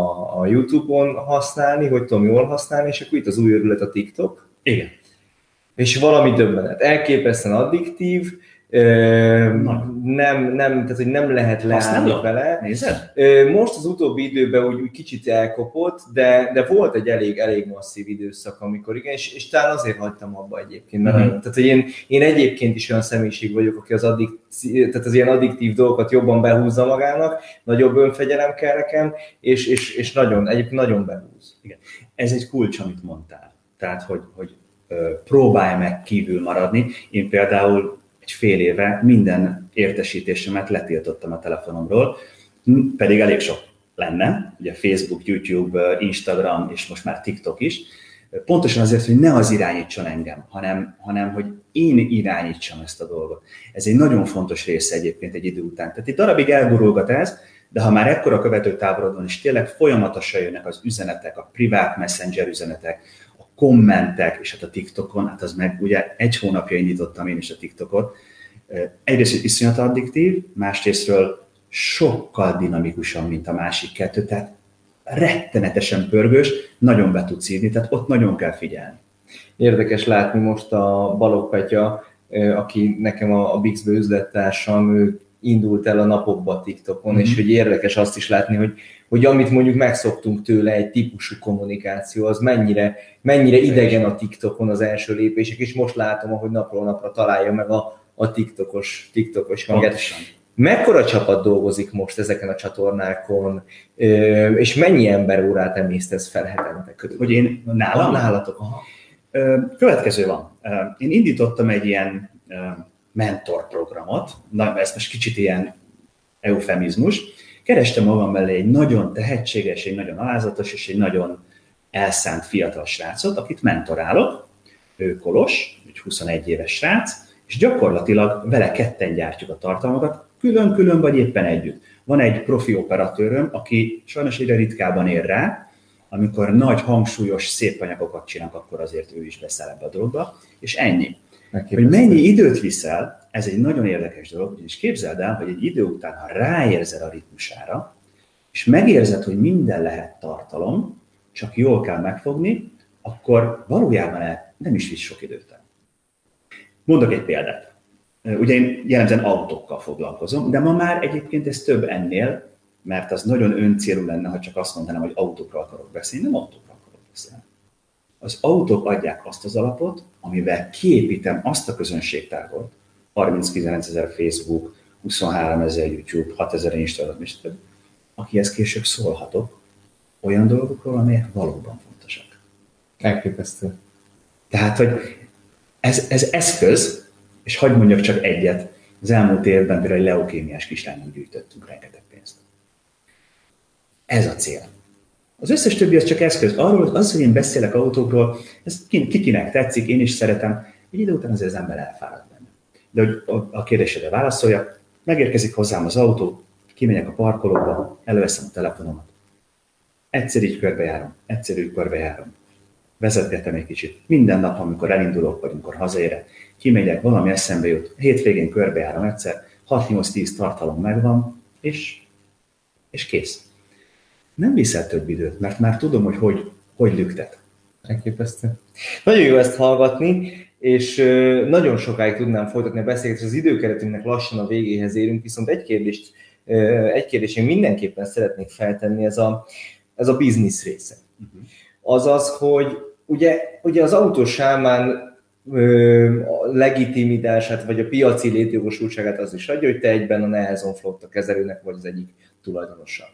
a YouTube-on használni, hogy tudom jól használni, és akkor itt az új örület a TikTok. Igen. És valami döbbenet. Elképesztően addiktív, nem, nem, tehát hogy nem lehet leállni vele. Nézed? Most az utóbbi időben úgy, úgy kicsit elkopott, de, de volt egy elég, elég masszív időszak, amikor igen, és, és talán azért hagytam abba egyébként, mert mm-hmm. tehát, hogy én, én egyébként is olyan személyiség vagyok, aki az, addik, tehát az ilyen addiktív dolgokat jobban behúzza magának, nagyobb önfegyelem kell nekem, és, és, és nagyon, egyébként nagyon behúz. Igen. Ez egy kulcs, amit mondtál. Tehát, hogy, hogy próbálj meg kívül maradni. Én például egy fél éve minden értesítésemet letiltottam a telefonomról, pedig elég sok lenne, ugye Facebook, YouTube, Instagram és most már TikTok is, pontosan azért, hogy ne az irányítson engem, hanem, hanem hogy én irányítsam ezt a dolgot. Ez egy nagyon fontos része egyébként egy idő után. Tehát itt darabig elgurulgat ez, de ha már ekkora követő távolodon és tényleg folyamatosan jönnek az üzenetek, a privát messenger üzenetek, kommentek, és hát a TikTokon, hát az meg ugye egy hónapja indítottam én is a TikTokot, egyrészt iszonyat addiktív, másrésztről sokkal dinamikusabb, mint a másik kettő, tehát rettenetesen pörgős, nagyon be tudsz írni, tehát ott nagyon kell figyelni. Érdekes látni most a Balogh Petya, aki nekem a Bixbe üzlettársam, ő indult el a napokba TikTokon, mm-hmm. és hogy érdekes azt is látni, hogy, hogy amit mondjuk megszoktunk tőle, egy típusú kommunikáció, az mennyire, mennyire idegen a TikTokon az első lépések, és most látom, ahogy napról napra találja meg a, a TikTokos, TikTokos hanget. Mekkora csapat dolgozik most ezeken a csatornákon, és mennyi ember órát emésztesz fel hetente körül? Hogy én nálam? Nálatok. Aha. Következő van. Én indítottam egy ilyen mentorprogramot, na, ez most kicsit ilyen eufemizmus, kerestem magam mellé egy nagyon tehetséges, egy nagyon alázatos és egy nagyon elszánt fiatal srácot, akit mentorálok, ő Kolos, egy 21 éves srác, és gyakorlatilag vele ketten gyártjuk a tartalmakat, külön-külön vagy éppen együtt. Van egy profi operatőröm, aki sajnos egyre ritkában ér rá, amikor nagy, hangsúlyos, szép anyagokat csinálnak, akkor azért ő is beszáll ebbe a dologba, és ennyi. Hogy mennyi időt viszel, ez egy nagyon érdekes dolog, és képzeld el, hogy egy idő után, ha ráérzel a ritmusára, és megérzed, hogy minden lehet tartalom, csak jól kell megfogni, akkor valójában el nem is visz sok időt el. Mondok egy példát. Ugye én jellemzően autókkal foglalkozom, de ma már egyébként ez több ennél, mert az nagyon öncélú lenne, ha csak azt mondanám, hogy autókról akarok beszélni, nem autókról akarok beszélni. Az autók adják azt az alapot, amivel kiépítem azt a közönségtágot, 39 ezer Facebook, 23 ezer YouTube, 6 ezer Instagram, és több, akihez később szólhatok olyan dolgokról, amelyek valóban fontosak. Elképesztő. Tehát, hogy ez, ez eszköz, és hagyd mondjak csak egyet, az elmúlt évben például egy leukémiás kislánynak gyűjtöttünk rengeteg pénzt. Ez a cél. Az összes többi az csak eszköz. Arról, az, hogy én beszélek autókról, ez kikinek tetszik, én is szeretem, egy idő után azért az ember elfárad. De hogy a kérdésedre válaszoljak, megérkezik hozzám az autó, kimegyek a parkolóba, előveszem a telefonomat. Egyszer így körbejárom, egyszer így körbejárom. Vezetgetem egy kicsit. Minden nap, amikor elindulok, vagy amikor hazaérek, kimegyek, valami eszembe jut, hétvégén körbejárom egyszer, 6-8-10 tartalom megvan, és, és kész nem viszel több időt, mert már tudom, hogy hogy, hogy lüktet. Elképesztő. Nagyon jó ezt hallgatni, és nagyon sokáig tudnám folytatni a beszélgetést, az időkeretünknek lassan a végéhez érünk, viszont egy kérdést, egy kérdést én mindenképpen szeretnék feltenni, ez a, ez a biznisz része. Uh-huh. Azaz, hogy ugye, ugye az autó sámán a legitimitását, vagy a piaci létjogosultságát az is adja, hogy te egyben a Nehezon Flotta kezelőnek vagy az egyik tulajdonosa.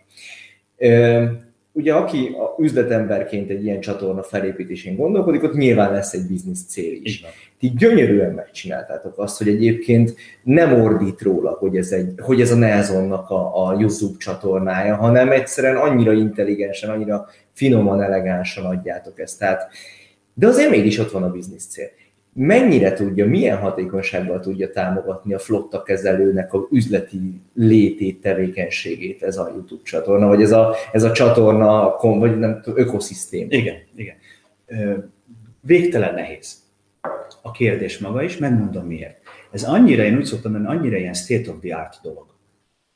Ugye aki a üzletemberként egy ilyen csatorna felépítésén gondolkodik, ott nyilván lesz egy biznisz cél is. Igen. Ti gyönyörűen megcsináltátok azt, hogy egyébként nem ordít róla, hogy ez, egy, hogy ez a Nelsonnak a, a YouTube csatornája, hanem egyszerűen annyira intelligensen, annyira finoman, elegánsan adjátok ezt. Tehát, de azért mégis ott van a biznisz cél mennyire tudja, milyen hatékonysággal tudja támogatni a flotta kezelőnek a üzleti létét, tevékenységét ez a YouTube csatorna, vagy ez a, ez a csatorna, vagy nem tudom, ökoszisztém. Igen, igen. Végtelen nehéz a kérdés maga is, megmondom miért. Ez annyira, én úgy szoktam mondani, annyira ilyen state of the art dolog.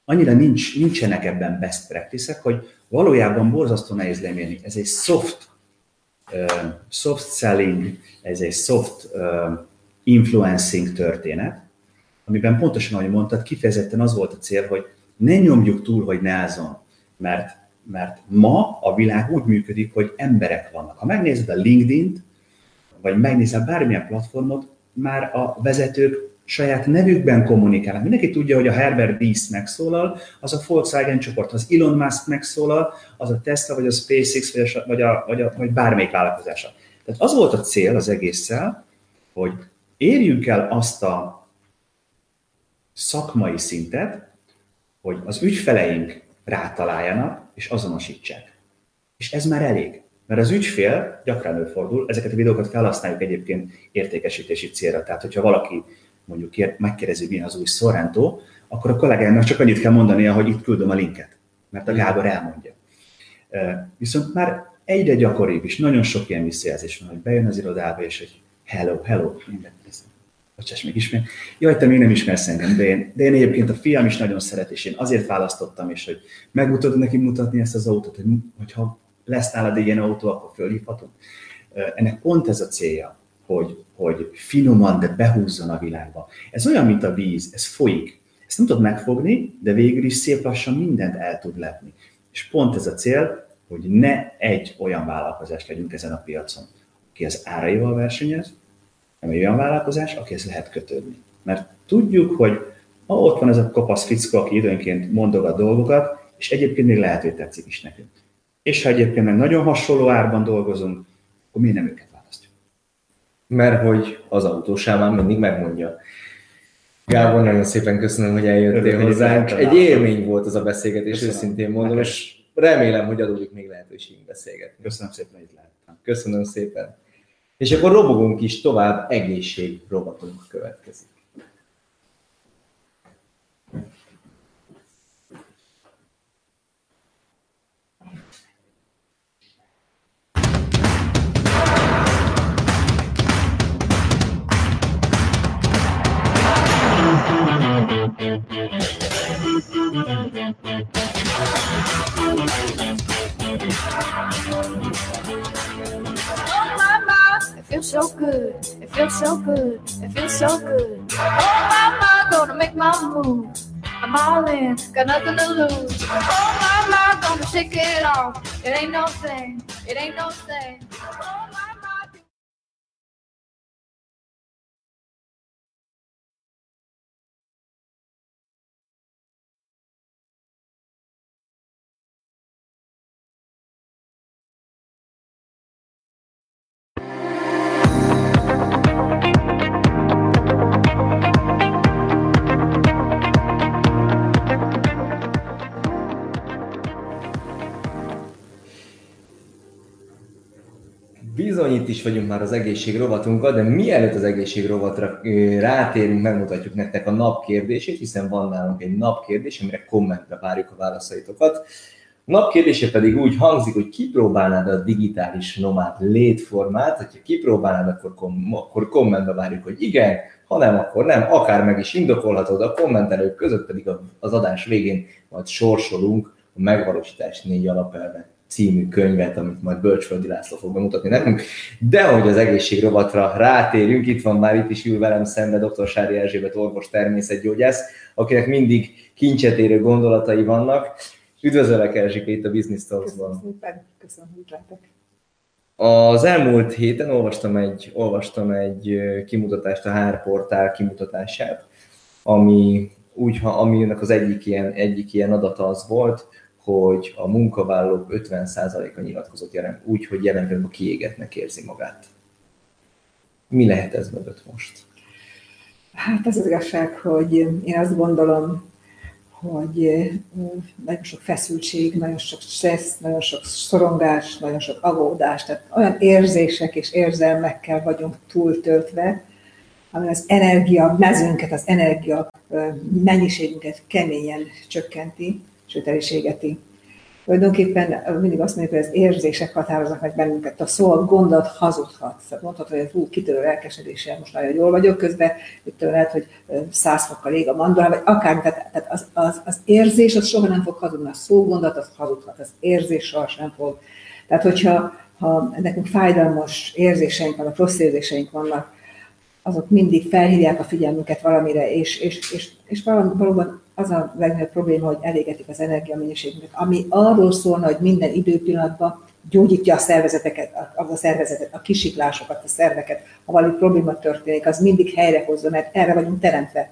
Annyira nincs, nincsenek ebben best practices hogy valójában borzasztó nehéz lemérni. Ez egy soft soft selling, ez egy soft influencing történet, amiben pontosan, ahogy mondtad, kifejezetten az volt a cél, hogy ne nyomjuk túl, hogy ne ázzon, mert, mert ma a világ úgy működik, hogy emberek vannak. Ha megnézed a LinkedIn-t, vagy megnézed bármilyen platformot, már a vezetők saját nevükben kommunikálnak. Mindenki tudja, hogy a Herbert Diess megszólal, az a Volkswagen csoport, az Elon Musk megszólal, az a Tesla, vagy a SpaceX, vagy, a, vagy, a, vagy, a, vagy bármelyik vállalkozása. Tehát az volt a cél az egésszel, hogy érjünk el azt a szakmai szintet, hogy az ügyfeleink rátaláljanak és azonosítsák. És ez már elég. Mert az ügyfél gyakran előfordul, ezeket a videókat felhasználjuk egyébként értékesítési célra. Tehát, hogyha valaki mondjuk megkérdezi, milyen az új Sorrento, akkor a kollégának csak annyit kell mondania, hogy itt küldöm a linket, mert a Gábor elmondja. Viszont már egyre gyakoribb is, nagyon sok ilyen visszajelzés van, hogy bejön az irodába, és hogy hello, hello, Bocsáss meg ismét. Jaj, te még nem ismersz engem, de én, de én egyébként a fiam is nagyon szeret, és én azért választottam, és hogy meg tudod neki mutatni ezt az autót, hogy, hogyha lesz nálad egy ilyen autó, akkor fölhívhatunk. Ennek pont ez a célja, hogy, hogy finoman, de behúzzon a világba. Ez olyan, mint a víz, ez folyik. Ezt nem tudod megfogni, de végül is szép lassan mindent el tud letni. És pont ez a cél, hogy ne egy olyan vállalkozás legyünk ezen a piacon, aki az áraival versenyez, hanem egy olyan vállalkozás, akihez lehet kötődni. Mert tudjuk, hogy ha ott van ez a kopasz fickó, aki időnként mondogat dolgokat, és egyébként még lehet, hogy tetszik is nekünk. És ha egyébként meg nagyon hasonló árban dolgozunk, akkor miért nem őket? Mert hogy az autósában mindig megmondja. Gábor, nagyon szépen köszönöm, hogy eljöttél Örülök, hozzánk. Egy élmény volt az a beszélgetés, köszönöm. őszintén mondom, és remélem, hogy adódik még lehetőségünk beszélgetni. Köszönöm szépen, hogy itt lehettem. Köszönöm szépen. És akkor robogunk is tovább, egészség robotunk következik. Got nothing to lose. Oh, my mama, gonna shake it off. It ain't no thing. It ain't no thing. Oh, Bizony itt is vagyunk már az egészség rovatunkkal, de mielőtt az egészség rovatra rátérünk, megmutatjuk nektek a nap kérdését, hiszen van nálunk egy nap kérdés, amire kommentbe várjuk a válaszaitokat. A nap kérdése pedig úgy hangzik, hogy kipróbálnád a digitális nomád létformát, hogyha kipróbálnád, akkor, kom- akkor kommentbe várjuk, hogy igen, ha nem, akkor nem, akár meg is indokolhatod, a kommentelők között pedig az adás végén majd sorsolunk a megvalósítás négy alapelve című könyvet, amit majd Bölcsföldi László fog bemutatni nekünk. De hogy az egészségrovatra rátérjünk, itt van már itt is ül velem szembe dr. Sári Erzsébet orvos természetgyógyász, akinek mindig kincset érő gondolatai vannak. Üdvözöllek Erzsike itt a Business Talks-ban. Köszönöm szépen, köszönöm, hogy lehetek. Az elmúlt héten olvastam egy, olvastam egy kimutatást, a HR portál kimutatását, ami úgy, aminek az egyik ilyen, egyik ilyen adata az volt, hogy a munkavállalók 50%-a nyilatkozott jelen, úgy, hogy jelen a kiégetnek érzi magát. Mi lehet ez mögött most? Hát az az igazság, hogy én azt gondolom, hogy nagyon sok feszültség, nagyon sok stressz, nagyon sok szorongás, nagyon sok agódás, tehát olyan érzések és érzelmekkel vagyunk túltöltve, ami az energia mezőnket, az energia mennyiségünket keményen csökkenti, sőt el is égeti. Tulajdonképpen mindig azt mondjuk, hogy az érzések határoznak meg bennünket. A szó, a gondolat hazudhat. Mondhatod, hogy hú, kitörő lelkesedéssel most nagyon jól vagyok, közben itt lehet, hogy száz fokkal ég a mandala, vagy akár, tehát, tehát az, az, az, érzés az soha nem fog hazudni, a szó gondolat az hazudhat, az érzés soha nem fog. Tehát, hogyha ha nekünk fájdalmas érzéseink vannak, rossz érzéseink vannak, azok mindig felhívják a figyelmünket valamire, és, és, és, és valóban az a legnagyobb probléma, hogy elégetik az energiamennyiségünket, ami arról szólna, hogy minden időpillanatban gyógyítja a szervezeteket, a, a szervezetet, a kisiklásokat, a szerveket, ha valami probléma történik, az mindig helyrehozza, mert erre vagyunk teremtve.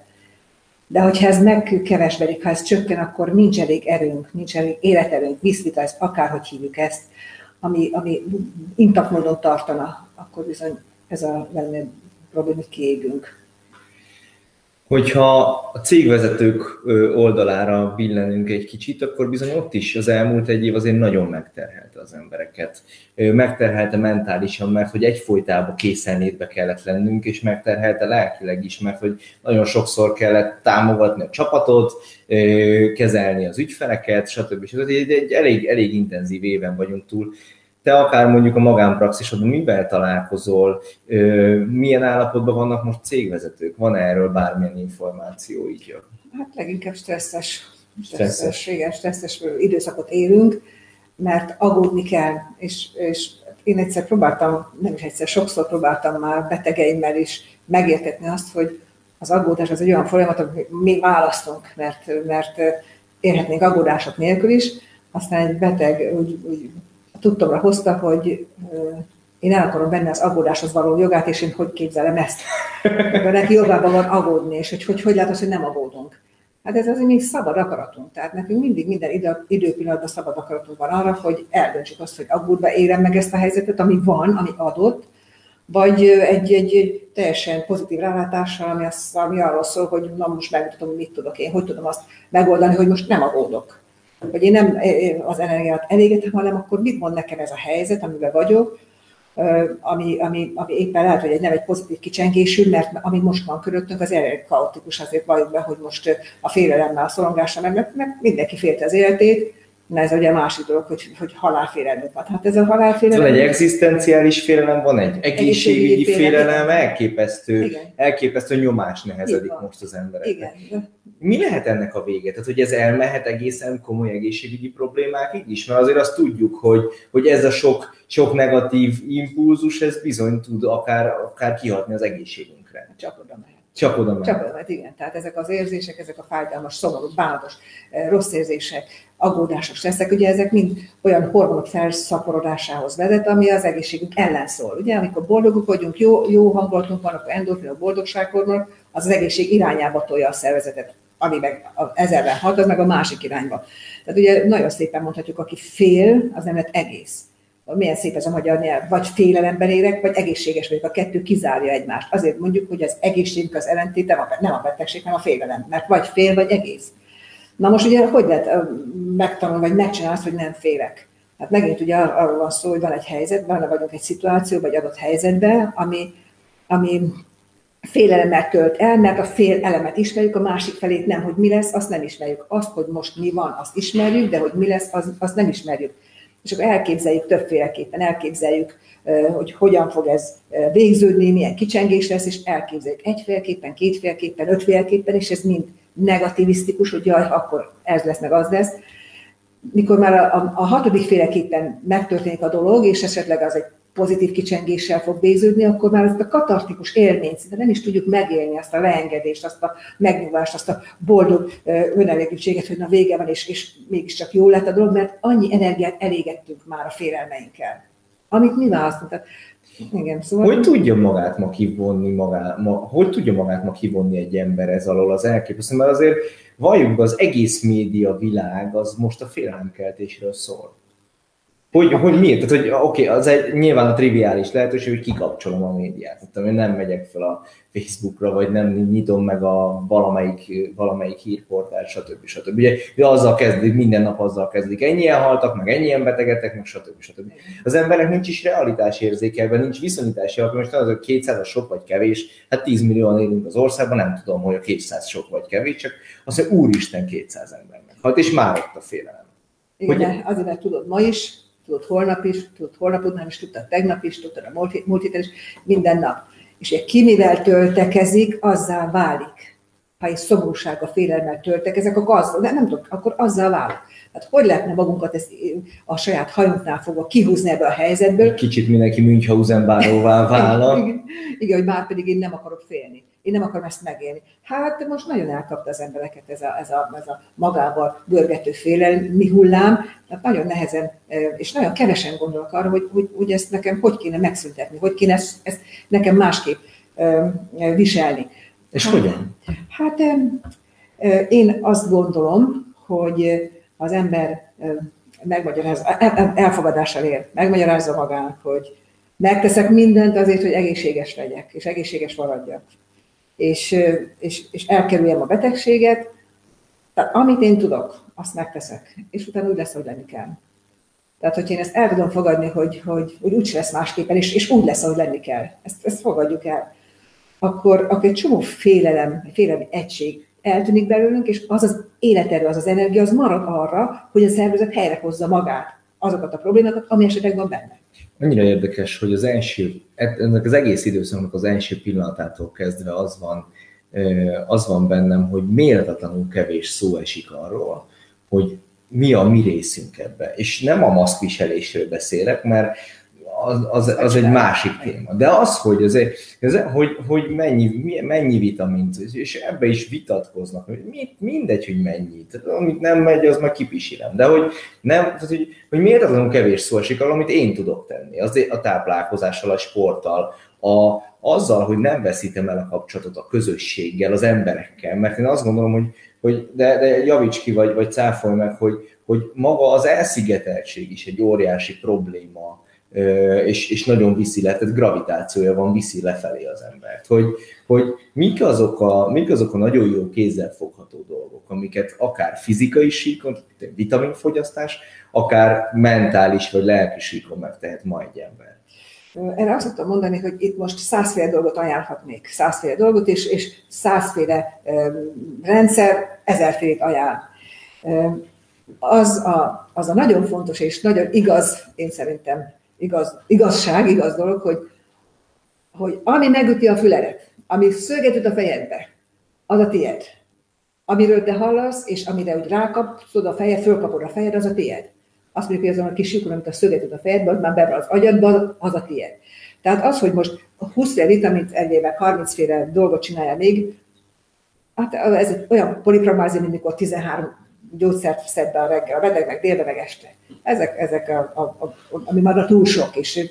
De hogyha ez megkevesbedik, ha ez csökken, akkor nincs elég erőnk, nincs elég életerőnk, ezt akárhogy hívjuk ezt, ami, ami intakt módon tartana, akkor bizony ez a legnagyobb probléma, hogy kiégünk. Hogyha a cégvezetők oldalára billenünk egy kicsit, akkor bizony ott is az elmúlt egy év azért nagyon megterhelte az embereket. Megterhelte mentálisan, mert hogy egyfolytában készenlétbe kellett lennünk, és megterhelte lelkileg is, mert hogy nagyon sokszor kellett támogatni a csapatot, kezelni az ügyfeleket, stb. stb. Egy, egy elég, elég intenzív éven vagyunk túl te akár mondjuk a magánpraxisodban mivel találkozol, milyen állapotban vannak most cégvezetők? Van erről bármilyen információ így? Hát leginkább stresszes, stresszes, stresszes. igen, stresszes időszakot élünk, mert aggódni kell, és, és én egyszer próbáltam, nem is egyszer, sokszor próbáltam már betegeimmel is megértetni azt, hogy az aggódás az egy olyan folyamat, amit mi választunk, mert, mert érhetnénk aggódások nélkül is, aztán egy beteg úgy, úgy tudtomra hozta, hogy én el akarom benne az aggódáshoz való jogát, és én hogy képzelem ezt. Mert neki jogában van aggódni, és hogy hogy, hogy látod, hogy nem aggódunk. Hát ez azért még szabad akaratunk. Tehát nekünk mindig minden idő, időpillanatban szabad akaratunk van arra, hogy eldöntsük azt, hogy aggódva érem meg ezt a helyzetet, ami van, ami adott, vagy egy, egy, egy teljesen pozitív rálátással, ami, az, ami arról szól, hogy na most megmutatom, mit tudok én, hogy tudom azt megoldani, hogy most nem aggódok hogy én nem az energiát elégetem, hanem akkor mit mond nekem ez a helyzet, amiben vagyok, ami, ami, ami éppen lehet, hogy egy, nem egy pozitív kicsengésű, mert ami most van körülöttünk, az elég kaotikus, azért valljuk be, hogy most a félelemmel, a szorongással, meg, meg mindenki félte az életét, Na ez ugye a másik dolog, hogy, hogy halálfélelmük van. Hát ez a halálfélelem... Van egy egzisztenciális félelem, van egy egészségügyi félelem, félelem elképesztő, Igen. elképesztő nyomás nehezedik most az embereknek. Igen. Mi lehet ennek a vége? Tehát, hogy ez elmehet egészen komoly egészségügyi problémákig is? Mert azért azt tudjuk, hogy, hogy ez a sok, sok negatív impulzus, ez bizony tud akár, akár kihatni az egészségünkre. Csak oda mehet. Csak oda mehet. Csak oda mehet, igen. Tehát ezek az érzések, ezek a fájdalmas, szomorú, bánatos, eh, rossz érzések, aggódások, stresszek, ugye ezek mind olyan hormonok felszaporodásához vezet, ami az egészségünk ellen szól. Ugye, amikor boldogok vagyunk, jó, jó hangulatunk van, akkor endorfin, a boldogsághormonok, az az egészség irányába tolja a szervezetet, ami meg ezerben hat, az meg a másik irányba. Tehát ugye nagyon szépen mondhatjuk, aki fél, az nem lett egész. Milyen szép ez a magyar nyelv, vagy félelemben érek, vagy egészséges vagyok, a kettő kizárja egymást. Azért mondjuk, hogy az egészségünk az ellentéte, nem a betegség, hanem a félelem, mert vagy fél, vagy egész. Na most ugye hogy lehet megtanulni, vagy megcsinálni azt, hogy nem félek? Hát megint ugye arról van szó, hogy van egy helyzet, van vagyunk egy szituáció, vagy adott helyzetben, ami, ami félelemmel tölt el, mert a fél elemet ismerjük, a másik felét nem, hogy mi lesz, azt nem ismerjük. Azt, hogy most mi van, azt ismerjük, de hogy mi lesz, az, azt nem ismerjük. És akkor elképzeljük többféleképpen, elképzeljük, hogy hogyan fog ez végződni, milyen kicsengés lesz, és elképzeljük egyféleképpen, kétféleképpen, ötféleképpen, és ez mind negativisztikus, hogy jaj, akkor ez lesz, meg az lesz. Mikor már a, a, a hatodik féleképpen megtörténik a dolog, és esetleg az egy pozitív kicsengéssel fog végződni, akkor már ezt a katartikus élményt szinte nem is tudjuk megélni, azt a leengedést, azt a megnyugvást, azt a boldog önelégültséget, hogy na vége van, és, és mégiscsak jó lett a dolog, mert annyi energiát elégettünk már a félelmeinkkel, amit mi választunk. Tehát igen, szóval... Hogy tudja magát ma kivonni, magá, ma, hogy tudja magát ma kivonni egy ember ez alól az elképesztő, mert azért valljuk az egész média világ az most a félelemkeltésről szól. Hogy, hogy miért? Tehát, hogy oké, okay, az egy nyilván a triviális lehetőség, hogy kikapcsolom a médiát. Tehát, én nem megyek fel a Facebookra, vagy nem nyitom meg a valamelyik, valamelyik hírportál, stb. stb. Ugye, de azzal kezdik, minden nap azzal kezdik, ennyien haltak, meg ennyien betegedtek, meg stb. stb. Az embernek nincs is realitás érzékelve, nincs viszonyítási alapja, most az, hogy 200 sok vagy kevés, hát 10 millióan élünk az országban, nem tudom, hogy a 200 sok vagy kevés, csak azt mondja, úristen 200 ember meghalt, és már ott a félelem. Igen, hogy... azért, mert tudod, ma is tudod holnap is, tudod holnap után is, tudtad tegnap is, tudtad a múlt héten is, minden nap. És egy ki mivel töltekezik, azzá válik. ha egy szomorúsággal, félelemmel töltek, ezek a gazdag, de nem tudom, akkor azzal válok. Tehát hogy lehetne magunkat ezt a saját hajunknál fogva kihúzni ebbe a helyzetből? Kicsit mindenki Münchhausen-báróvá válna. igen, igen, hogy már pedig én nem akarok félni. Én nem akarom ezt megélni. Hát most nagyon elkapta az embereket ez a, ez a, ez a magával görgető félelmi hullám, tehát nagyon nehezen, és nagyon kevesen gondolok arra, hogy, hogy, hogy ezt nekem hogy kéne megszüntetni, hogy kéne ezt, ezt nekem másképp viselni. És hát, hogyan? Hát én azt gondolom, hogy az ember megmagyaráz, elfogadással ér, megmagyarázza magának, hogy megteszek mindent azért, hogy egészséges legyek, és egészséges maradjak. És, és, és elkerüljem a betegséget. Tehát amit én tudok, azt megteszek. És utána úgy lesz, hogy lenni kell. Tehát, hogy én ezt el tudom fogadni, hogy, hogy, hogy úgy lesz másképpen, és, és úgy lesz, ahogy lenni kell. Ezt, ezt fogadjuk el. Akkor, akkor egy csomó félelem, félelmi egység eltűnik belőlünk, és az az életerő, az az energia, az marad arra, hogy a szervezet helyrehozza magát, azokat a problémákat, ami esetleg van benne. Annyira érdekes, hogy az első, ennek az egész időszaknak az első pillanatától kezdve az van, az van bennem, hogy méltatlanul kevés szó esik arról, hogy mi a mi részünk ebbe. És nem a maszkviselésről beszélek, mert az, az, az egy másik téma. De az, hogy, az, az, hogy, hogy mennyi, mennyi vitamint, és ebbe is vitatkoznak, hogy mit, mindegy, hogy mennyit. Amit nem megy, az meg kipisilem. De hogy, nem, tehát, hogy, hogy miért azon kevés szó esik amit én tudok tenni, az a táplálkozással, a sporttal, a, azzal, hogy nem veszítem el a kapcsolatot a közösséggel, az emberekkel, mert én azt gondolom, hogy, hogy de, de javíts ki, vagy, vagy cáfolj meg, hogy, hogy maga az elszigeteltség is egy óriási probléma és, és nagyon viszi le, tehát gravitációja van, viszi lefelé az embert. Hogy, hogy mik, azok a, mik azok a nagyon jó kézzel fogható dolgok, amiket akár fizikai síkon, vitaminfogyasztás, akár mentális vagy lelki síkon megtehet ma egy ember. Erre azt szoktam mondani, hogy itt most százféle dolgot ajánlhatnék, százféle dolgot, és, és százféle rendszer ezerfélét ajánl. Az a, az a nagyon fontos és nagyon igaz, én szerintem igaz, igazság, igaz dolog, hogy, hogy ami megüti a füledet, ami szöget üt a fejedbe, az a tied. Amiről te hallasz, és amire úgy rákapszod a fejed, fölkapod a fejed, az a tied. Azt mondjuk, hogy azon a kis lyukon, amit a szöget üt a fejedbe, az már be az agyadba, az a tied. Tehát az, hogy most 20 féle vitamint egyével 30 féle dolgot csinálja még, hát ez olyan polipramázi, mint mikor 13 gyógyszert szed be a reggel, a beteg meg délbe, meg este. Ezek, ezek a, a, a, ami már a túl sok, és,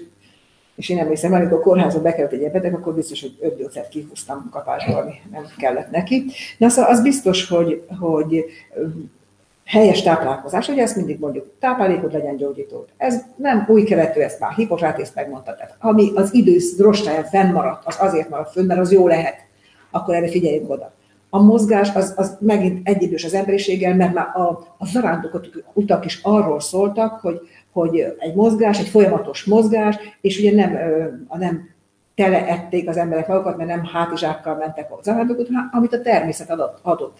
és én emlékszem, amikor kórházba bekerült egy beteg, akkor biztos, hogy öt gyógyszert kihúztam kapásból, ami nem kellett neki. De az, az biztos, hogy, hogy helyes táplálkozás, ugye ezt mindig mondjuk, táplálékod legyen gyógyító. Ez nem új keretű, ezt már Hippokratész megmondta. Tehát ami az idősz rostáján fennmaradt, az azért maradt fönn, mert az jó lehet. Akkor erre figyeljünk oda a mozgás az, az megint egyidős az emberiséggel, mert már a, a zarándokok utak is arról szóltak, hogy, hogy egy mozgás, egy folyamatos mozgás, és ugye nem, nem teleették az emberek magukat, mert nem hátizsákkal mentek a hanem amit a természet adott. adott.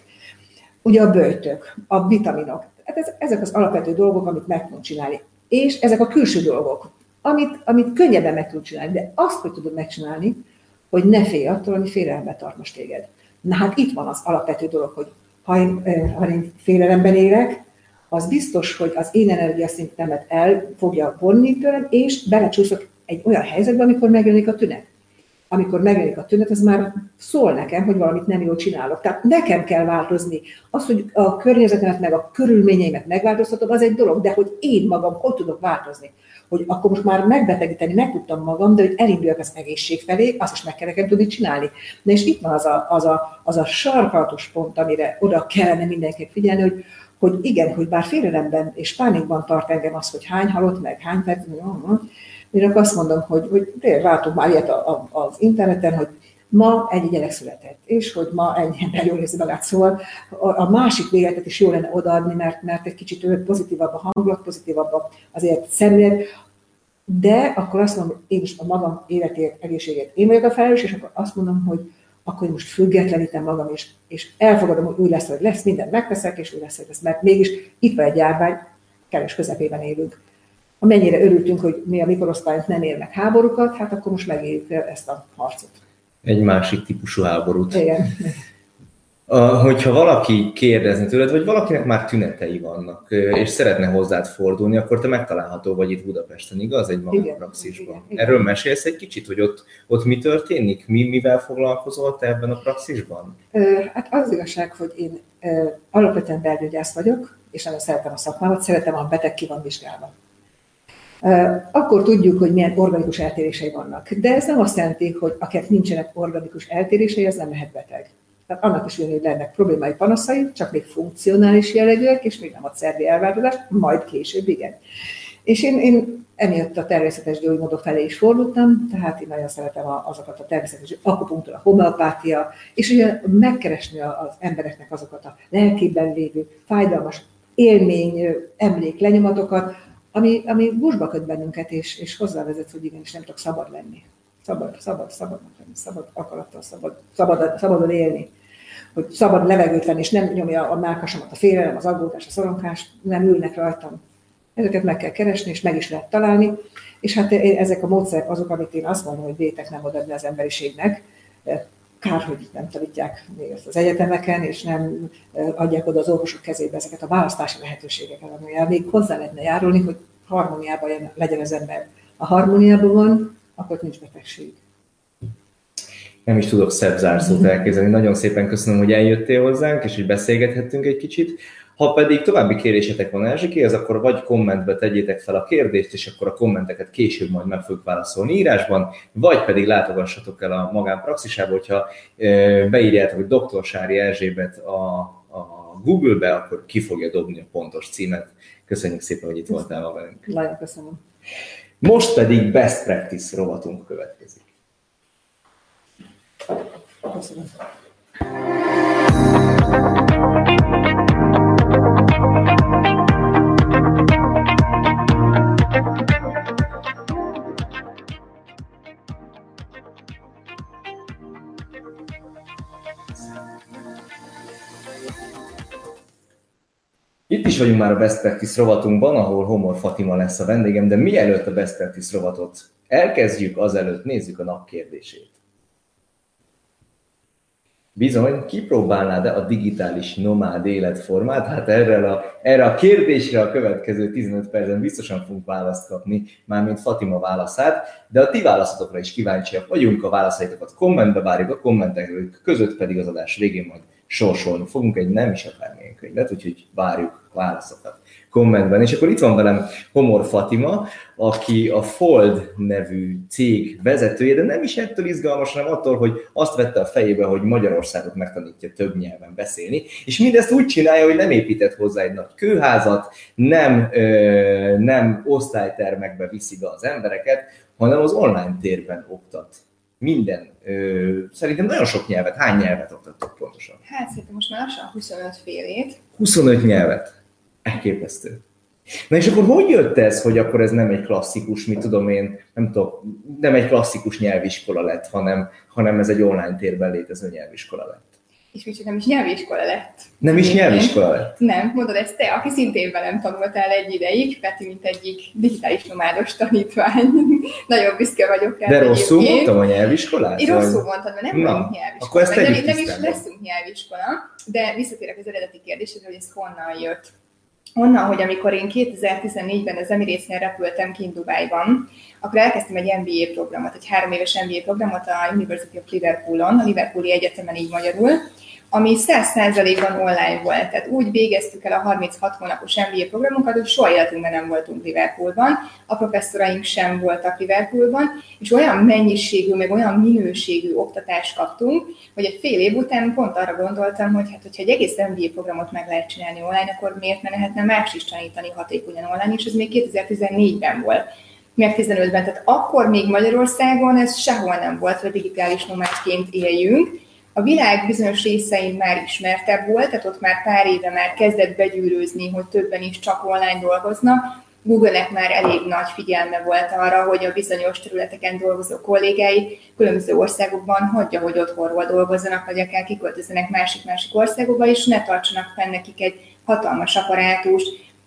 Ugye a bőtök, a vitaminok, hát ezek az alapvető dolgok, amit meg tudunk csinálni. És ezek a külső dolgok, amit, amit könnyebben meg tudunk csinálni, de azt, hogy tudod megcsinálni, hogy ne félj attól, ami félelme tart most téged. Na hát itt van az alapvető dolog, hogy ha én, ha én félelemben élek, az biztos, hogy az én energiaszintemet el fogja vonni tőlem, és belecsúszok egy olyan helyzetbe, amikor megjelenik a tünet. Amikor megjelenik a tünet, az már szól nekem, hogy valamit nem jól csinálok. Tehát nekem kell változni. Az, hogy a környezetemet meg a körülményeimet megváltoztatom, az egy dolog, de hogy én magam hogy tudok változni hogy akkor most már megbetegíteni meg tudtam magam, de hogy elinduljak az egészség felé, azt is meg kell tudni csinálni. Na és itt van az a, az a, az a sarkalatos pont, amire oda kellene mindenképp figyelni, hogy, hogy igen, hogy bár félelemben és pánikban tart engem az, hogy hány halott meg, hány perc, akkor azt mondom, hogy, hogy tényleg látok már ilyet a, a, az interneten, hogy ma ennyi gyerek született, és hogy ma ennyi ember jól érzi magát. Szóval a, másik végletet is jó lenne odaadni, mert, mert egy kicsit pozitívabb a hangulat, pozitívabb azért szemlélet, de akkor azt mondom, hogy én is a magam életért, egészségért én vagyok a felelős, és akkor azt mondom, hogy akkor most függetlenítem magam, és, és elfogadom, hogy úgy lesz, hogy lesz, mindent megteszek, és úgy lesz, hogy lesz, mert mégis itt van egy járvány, keres közepében élünk. Amennyire örültünk, hogy mi a mikorosztályunk nem érnek háborúkat, hát akkor most megéljük ezt a harcot egy másik típusú háborút. Igen. hogyha valaki kérdezni tőled, vagy valakinek már tünetei vannak, és szeretne hozzád fordulni, akkor te megtalálható vagy itt Budapesten, igaz? Egy magánpraxisban. Igen, igen. Erről mesélsz egy kicsit, hogy ott, ott mi történik? Mi, mivel foglalkozol te ebben a praxisban? Hát az igazság, hogy én alapvetően belgyógyász vagyok, és nagyon szeretem a szakmámat, szeretem, a beteg ki van vizsgálva. Akkor tudjuk, hogy milyen organikus eltérései vannak. De ez nem azt jelenti, hogy akinek nincsenek organikus eltérései, az nem lehet beteg. Tehát annak is hogy lennek problémái, panaszai, csak még funkcionális jellegűek, és még nem a szervi elváltozás, majd később igen. És én, én emiatt a természetes gyógymódok felé is fordultam, tehát én nagyon szeretem azokat a természetes akupunktúra, homeopátia, és ugye megkeresni az embereknek azokat a lelkében lévő fájdalmas élmény, emlék, lenyomatokat, ami, ami buszba köt bennünket, és, és hozzávezet, hogy igenis nem tudok szabad lenni. Szabad, szabad, szabad lenni, szabad akarattal, szabad, szabad, szabadon élni. Hogy szabad levegőt venni, és nem nyomja a mákasomat a félelem, az aggódás, a szorongás, nem ülnek rajtam. Ezeket meg kell keresni, és meg is lehet találni. És hát ezek a módszerek azok, amit én azt mondom, hogy vétek nem odaadni az emberiségnek, kár, hogy nem tanítják még ezt az egyetemeken, és nem adják oda az orvosok kezébe ezeket a választási lehetőségeket, amivel még hozzá lehetne járulni, hogy harmóniában legyen az ember. A harmóniában van, akkor nincs betegség. Nem is tudok szebb zárszót elképzelni. Nagyon szépen köszönöm, hogy eljöttél hozzánk, és hogy beszélgethettünk egy kicsit. Ha pedig további kérésetek van Erzsikéhez, akkor vagy kommentbe tegyétek fel a kérdést, és akkor a kommenteket később majd meg fogjuk válaszolni írásban, vagy pedig látogassatok el a magánpraxisába, hogyha beírjátok, hogy Dr. Sári Erzsébet a, a Google-be, akkor ki fogja dobni a pontos címet. Köszönjük szépen, hogy itt voltál ma velünk. Nagyon köszönöm. Most pedig Best Practice rovatunk következik. Köszönöm. Vagyunk már a Best Practice rovatunkban, ahol Homor Fatima lesz a vendégem, de mielőtt a Best Practice rovatot elkezdjük, azelőtt nézzük a nap kérdését. Bizony, kipróbálnád-e a digitális nomád életformát? Hát erre a, erre a kérdésre a következő 15 percen biztosan fogunk választ kapni, mármint Fatima válaszát, de a ti válaszatokra is kíváncsiak vagyunk, a válaszaitokat kommentbe várjuk, a kommentek között pedig az adás végén majd sorsolni fogunk egy nem is akármilyen könyvet, úgyhogy várjuk válaszokat kommentben. És akkor itt van velem Homor Fatima, aki a Fold nevű cég vezetője, de nem is ettől izgalmas, hanem attól, hogy azt vette a fejébe, hogy Magyarországot megtanítja több nyelven beszélni, és mindezt úgy csinálja, hogy nem épített hozzá egy nagy kőházat, nem, ö, nem osztálytermekbe viszi be az embereket, hanem az online térben oktat minden, ö, szerintem nagyon sok nyelvet. Hány nyelvet oktattok pontosan? Hát szerintem most már lassan 25 félét. 25 nyelvet. Elképesztő. Na és akkor hogy jött ez, hogy akkor ez nem egy klasszikus, mit tudom én, nem tudom, nem egy klasszikus nyelviskola lett, hanem, hanem ez egy online térben létező nyelviskola lett? és micsoda nem is nyelviskola lett. Nem is nyelviskola lett? Nem, mondod ezt te, aki szintén velem tanultál egy ideig, Peti, mint egyik digitális nomádos tanítvány. Nagyon büszke vagyok rá. De rosszul én. mondtam a nyelviskolát? Én rosszul mondtam, mert nem vagyunk nyelviskola. Akkor ezt nem, nem is leszünk nyelviskola, de visszatérek az eredeti kérdésedre, hogy ez honnan jött onnan, hogy amikor én 2014-ben az Emirates-nél repültem kint Dubájban, akkor elkezdtem egy MBA programot, egy három éves MBA programot a University of Liverpoolon, a Liverpooli Egyetemen így magyarul, ami 100%-ban online volt. Tehát úgy végeztük el a 36 hónapos MBA programunkat, hogy soha életünkben nem voltunk Liverpoolban, a professzoraink sem voltak Liverpoolban, és olyan mennyiségű, meg olyan minőségű oktatást kaptunk, hogy egy fél év után pont arra gondoltam, hogy hát, hogyha egy egész MBA programot meg lehet csinálni online, akkor miért ne lehetne más is tanítani hatékonyan online, és ez még 2014-ben volt meg 15-ben. Tehát akkor még Magyarországon ez sehol nem volt, hogy digitális nomádként éljünk, a világ bizonyos részein már ismertebb volt, tehát ott már pár éve már kezdett begyűrűzni, hogy többen is csak online dolgoznak. Google-nek már elég nagy figyelme volt arra, hogy a bizonyos területeken dolgozó kollégái különböző országokban hagyja, hogy otthonról dolgozzanak, vagy akár kiköltözzenek másik-másik országokba, és ne tartsanak fenn nekik egy hatalmas apparátus,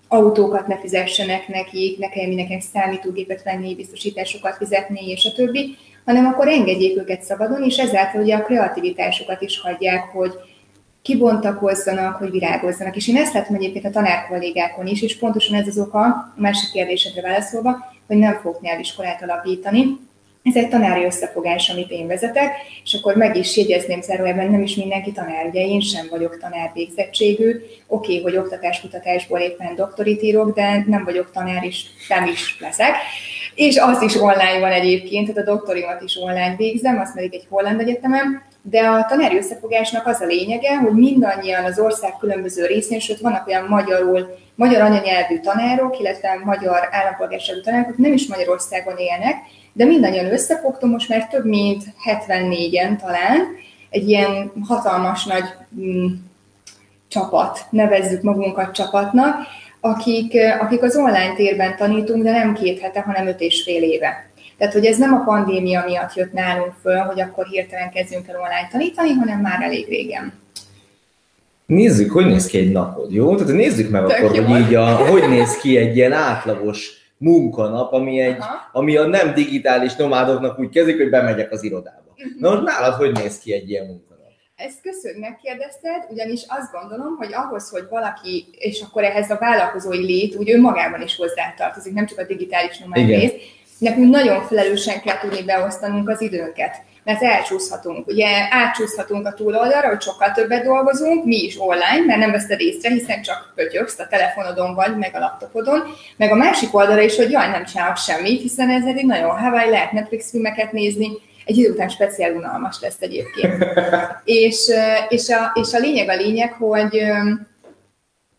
autókat ne fizessenek nekik, ne kelljen mindenkinek számítógépet venni, biztosításokat fizetni, és a többi, hanem akkor engedjék őket szabadon, és ezáltal ugye a kreativitásokat is hagyják, hogy kibontakozzanak, hogy virágozzanak. És én ezt látom egyébként a tanárkollégákon is, és pontosan ez az oka, a másik kérdésedre válaszolva, hogy nem fogok nyelviskolát alapítani, ez egy tanári összefogás, amit én vezetek, és akkor meg is jegyezném zárójelben, nem is mindenki tanár, ugye én sem vagyok tanár végzettségű, oké, okay, hogy oktatáskutatásból éppen doktorit írok, de nem vagyok tanár, és nem is leszek. És az is online van egyébként, tehát a doktorimat is online végzem, azt pedig egy holland egyetemen, de a tanári összefogásnak az a lényege, hogy mindannyian az ország különböző részén, sőt vannak olyan magyarul, magyar anyanyelvű tanárok, illetve magyar állampolgárságú tanárok, nem is Magyarországon élnek, de mindannyian összefogtunk, most már több mint 74-en talán, egy ilyen hatalmas nagy mm, csapat, nevezzük magunkat csapatnak, akik, akik az online térben tanítunk, de nem két hete, hanem öt és fél éve. Tehát, hogy ez nem a pandémia miatt jött nálunk föl, hogy akkor hirtelen kezdjünk el online tanítani, hanem már elég régen. Nézzük, hogy néz ki egy napod, jó? Tehát nézzük meg Tök akkor, jó. hogy így a, hogy néz ki egy ilyen átlagos munkanap, ami, egy, ami a nem digitális nomádoknak úgy kezdik, hogy bemegyek az irodába. Uh-huh. Na most nálad hogy néz ki egy ilyen munkanap? Ezt köszönöm, megkérdezted, ugyanis azt gondolom, hogy ahhoz, hogy valaki, és akkor ehhez a vállalkozói lét, úgy önmagában is hozzátartozik, nem csak a digitális nomád nekünk nagyon felelősen kell tudni beosztanunk az időnket mert elcsúszhatunk. Ugye átcsúszhatunk a túloldalra, hogy sokkal többet dolgozunk, mi is online, mert nem veszed észre, hiszen csak pötyöksz a telefonodon vagy, meg a laptopodon, meg a másik oldalra is, hogy jaj, nem csinálok semmit, hiszen ez egy nagyon Hawaii, lehet Netflix filmeket nézni, egy idő után speciál unalmas lesz egyébként. és, és, a, és a lényeg a lényeg, hogy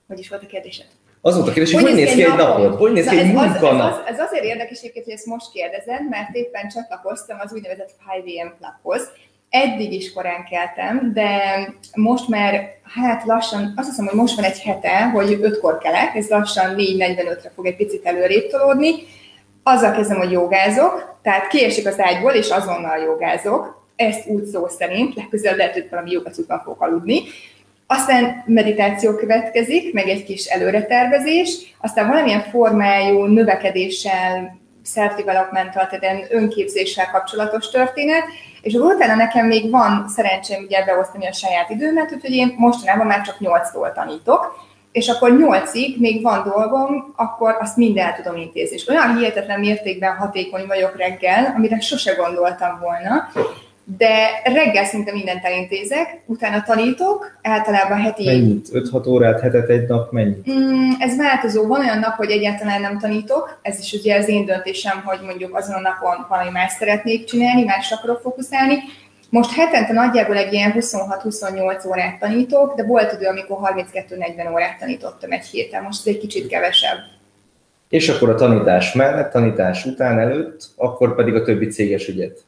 hogy is volt a kérdésed? Az volt a kérdés, hogy hogy néz ki egy napod? Hogy néz ki egy munkanap? Ez, ez, ez azért érdekes egyébként, hogy ezt most kérdezed, mert éppen csatlakoztam az úgynevezett 5am Clubhoz. Eddig is korán keltem, de most már, hát lassan, azt hiszem, hogy most van egy hete, hogy ötkor kelek, ez lassan 4.45-re fog egy picit előrébb tolódni. Azzal kezdem, hogy jogázok, tehát kiesik az ágyból, és azonnal jogázok. Ezt úgy szó szerint, legközelebb lehet, hogy valami jogacutban fogok aludni. Aztán meditáció következik, meg egy kis előretervezés, aztán valamilyen formájú növekedéssel, self-developmental, tehát önképzéssel kapcsolatos történet, és utána nekem még van szerencsém ugye beosztani a saját időmet, úgyhogy én mostanában már csak 8-tól tanítok, és akkor 8-ig még van dolgom, akkor azt minden el tudom intézni. És olyan hihetetlen mértékben hatékony vagyok reggel, amire sose gondoltam volna, de reggel szinte mindent elintézek, utána tanítok, általában heti... Mennyit? 5-6 órát hetet egy nap mennyit? Mm, ez változó. Van olyan nap, hogy egyáltalán nem tanítok, ez is ugye az én döntésem, hogy mondjuk azon a napon valami más szeretnék csinálni, másra akarok fókuszálni. Most hetente nagyjából egy ilyen 26-28 órát tanítok, de volt idő, amikor 32-40 órát tanítottam egy héten, most ez egy kicsit kevesebb. És akkor a tanítás mellett, tanítás után, előtt, akkor pedig a többi céges ügyet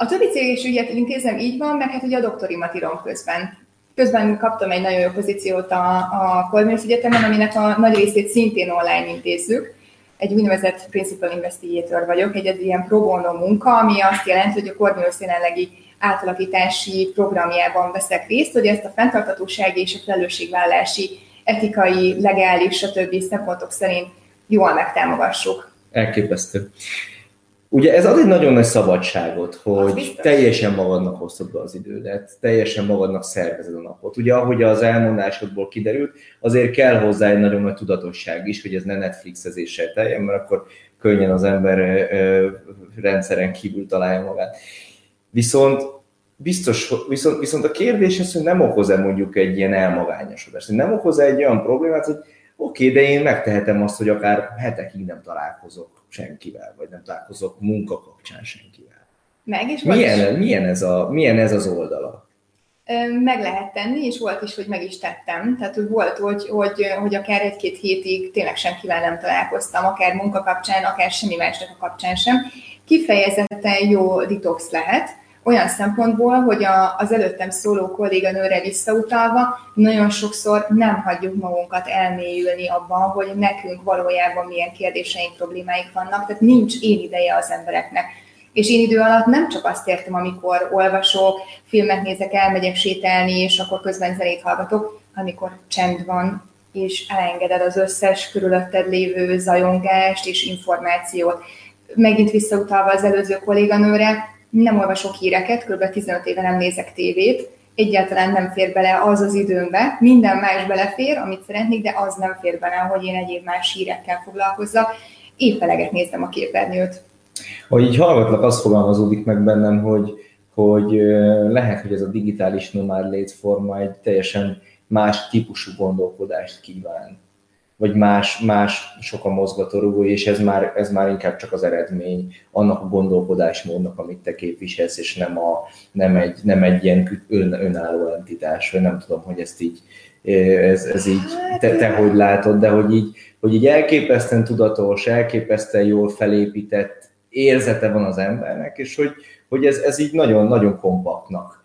a többi céges ügyet intézem, így van, meg hát ugye a doktorimat írom közben. Közben kaptam egy nagyon jó pozíciót a, a Corvinus Egyetemen, aminek a nagy részét szintén online intézzük. Egy úgynevezett Principal Investigator vagyok, egy, egy ilyen pro bono munka, ami azt jelenti, hogy a Corvinus jelenlegi átalakítási programjában veszek részt, hogy ezt a fenntartatósági és a felelősségvállási etikai, legális, stb. szempontok szerint jól megtámogassuk. Elképesztő. Ugye ez ad egy nagyon nagy szabadságot, hogy teljesen magadnak hoztad be az idődet, teljesen magadnak szervezed a napot. Ugye ahogy az elmondásodból kiderült, azért kell hozzá egy nagyon nagy tudatosság is, hogy ez ne Netflixezéssel teljen, mert akkor könnyen az ember rendszeren kívül találja magát. Viszont biztos, viszont, viszont a kérdés az, hogy nem okoz-e mondjuk egy ilyen elmagányosodást, hogy nem okoz-e egy olyan problémát, hogy oké, okay, de én megtehetem azt, hogy akár hetekig nem találkozok senkivel, vagy nem találkozok munka kapcsán senkivel. Meg is milyen, is. milyen, ez a, milyen ez az oldala? Meg lehet tenni, és volt is, hogy meg is tettem. Tehát hogy volt, hogy, hogy, hogy akár egy-két hétig tényleg senkivel nem találkoztam, akár munka kapcsán, akár semmi másnak a kapcsán sem. Kifejezetten jó detox lehet, olyan szempontból, hogy a, az előttem szóló kolléganőre visszautalva, nagyon sokszor nem hagyjuk magunkat elmélyülni abban, hogy nekünk valójában milyen kérdéseink, problémáink vannak, tehát nincs én ideje az embereknek. És én idő alatt nem csak azt értem, amikor olvasok, filmet nézek, elmegyek sétálni, és akkor közben zenét hallgatok, amikor csend van, és elengeded az összes körülötted lévő zajongást és információt. Megint visszautalva az előző kolléganőre, nem olvasok híreket, kb. 15 éve nem nézek tévét, egyáltalán nem fér bele az az időmbe. Minden más belefér, amit szeretnék, de az nem fér bele, hogy én egyéb más hírekkel foglalkozzak. Épp eleget néztem a képernyőt. Hogy így hallgatlak, az fogalmazódik meg bennem, hogy, hogy lehet, hogy ez a digitális nomád létforma egy teljesen más típusú gondolkodást kíván vagy más, más sok a mozgatórugó, és ez már, ez már inkább csak az eredmény annak a gondolkodásmódnak, amit te képviselsz, és nem, a, nem, egy, nem egy ilyen ön, önálló entitás, vagy nem tudom, hogy ezt így, ez, ez így, te, te hogy látod, de hogy így, hogy így elképesztően tudatos, elképesztően jól felépített érzete van az embernek, és hogy, hogy ez, ez így nagyon, nagyon kompaktnak,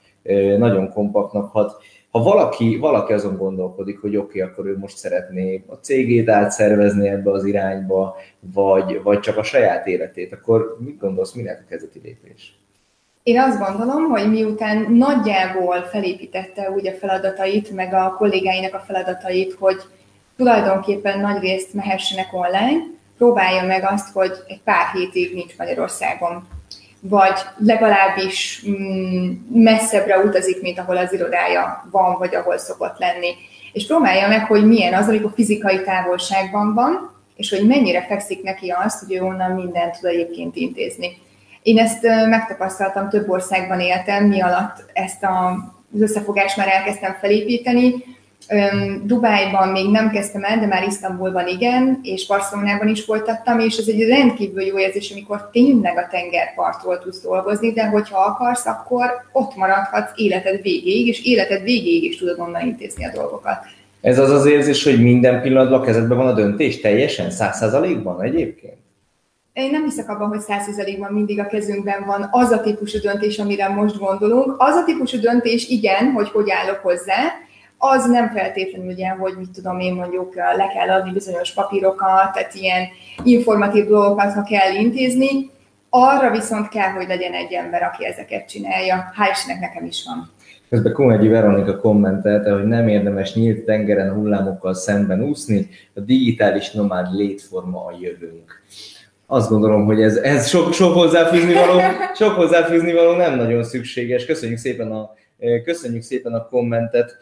nagyon kompaktnak hat ha valaki, valaki azon gondolkodik, hogy oké, okay, akkor ő most szeretné a cégét átszervezni ebbe az irányba, vagy, vagy csak a saját életét, akkor mit gondolsz, minek a kezdeti lépés? Én azt gondolom, hogy miután nagyjából felépítette úgy a feladatait, meg a kollégáinak a feladatait, hogy tulajdonképpen nagy részt mehessenek online, próbálja meg azt, hogy egy pár hétig nincs Magyarországon vagy legalábbis mm, messzebbre utazik, mint ahol az irodája van, vagy ahol szokott lenni. És próbálja meg, hogy milyen az, amikor fizikai távolságban van, és hogy mennyire fekszik neki azt, hogy ő onnan mindent tud egyébként intézni. Én ezt megtapasztaltam, több országban éltem, mi alatt ezt a, az összefogást már elkezdtem felépíteni, Dubájban még nem kezdtem el, de már Isztambulban igen, és Barcelonában is folytattam, és ez egy rendkívül jó érzés, amikor tényleg a tengerpartról tudsz dolgozni, de hogyha akarsz, akkor ott maradhatsz életed végéig, és életed végéig is tudod onnan intézni a dolgokat. Ez az az érzés, hogy minden pillanatban a kezedben van a döntés, teljesen, száz százalékban egyébként? Én nem hiszek abban, hogy százszerzalékban mindig a kezünkben van az a típusú döntés, amire most gondolunk. Az a típusú döntés igen, hogy hogy állok hozzá, az nem feltétlenül ugye, hogy mit tudom én mondjuk le kell adni bizonyos papírokat, tehát ilyen informatív dolgokat, ha kell intézni, arra viszont kell, hogy legyen egy ember, aki ezeket csinálja. Hál' nekem is van. Közben Kumegyi Veronika kommentelte, hogy nem érdemes nyílt tengeren hullámokkal szemben úszni, a digitális nomád létforma a jövőnk. Azt gondolom, hogy ez, ez sok, sok, hozzáfűzni való, sok hozzáfűzni való nem nagyon szükséges. Köszönjük szépen a, köszönjük szépen a kommentet.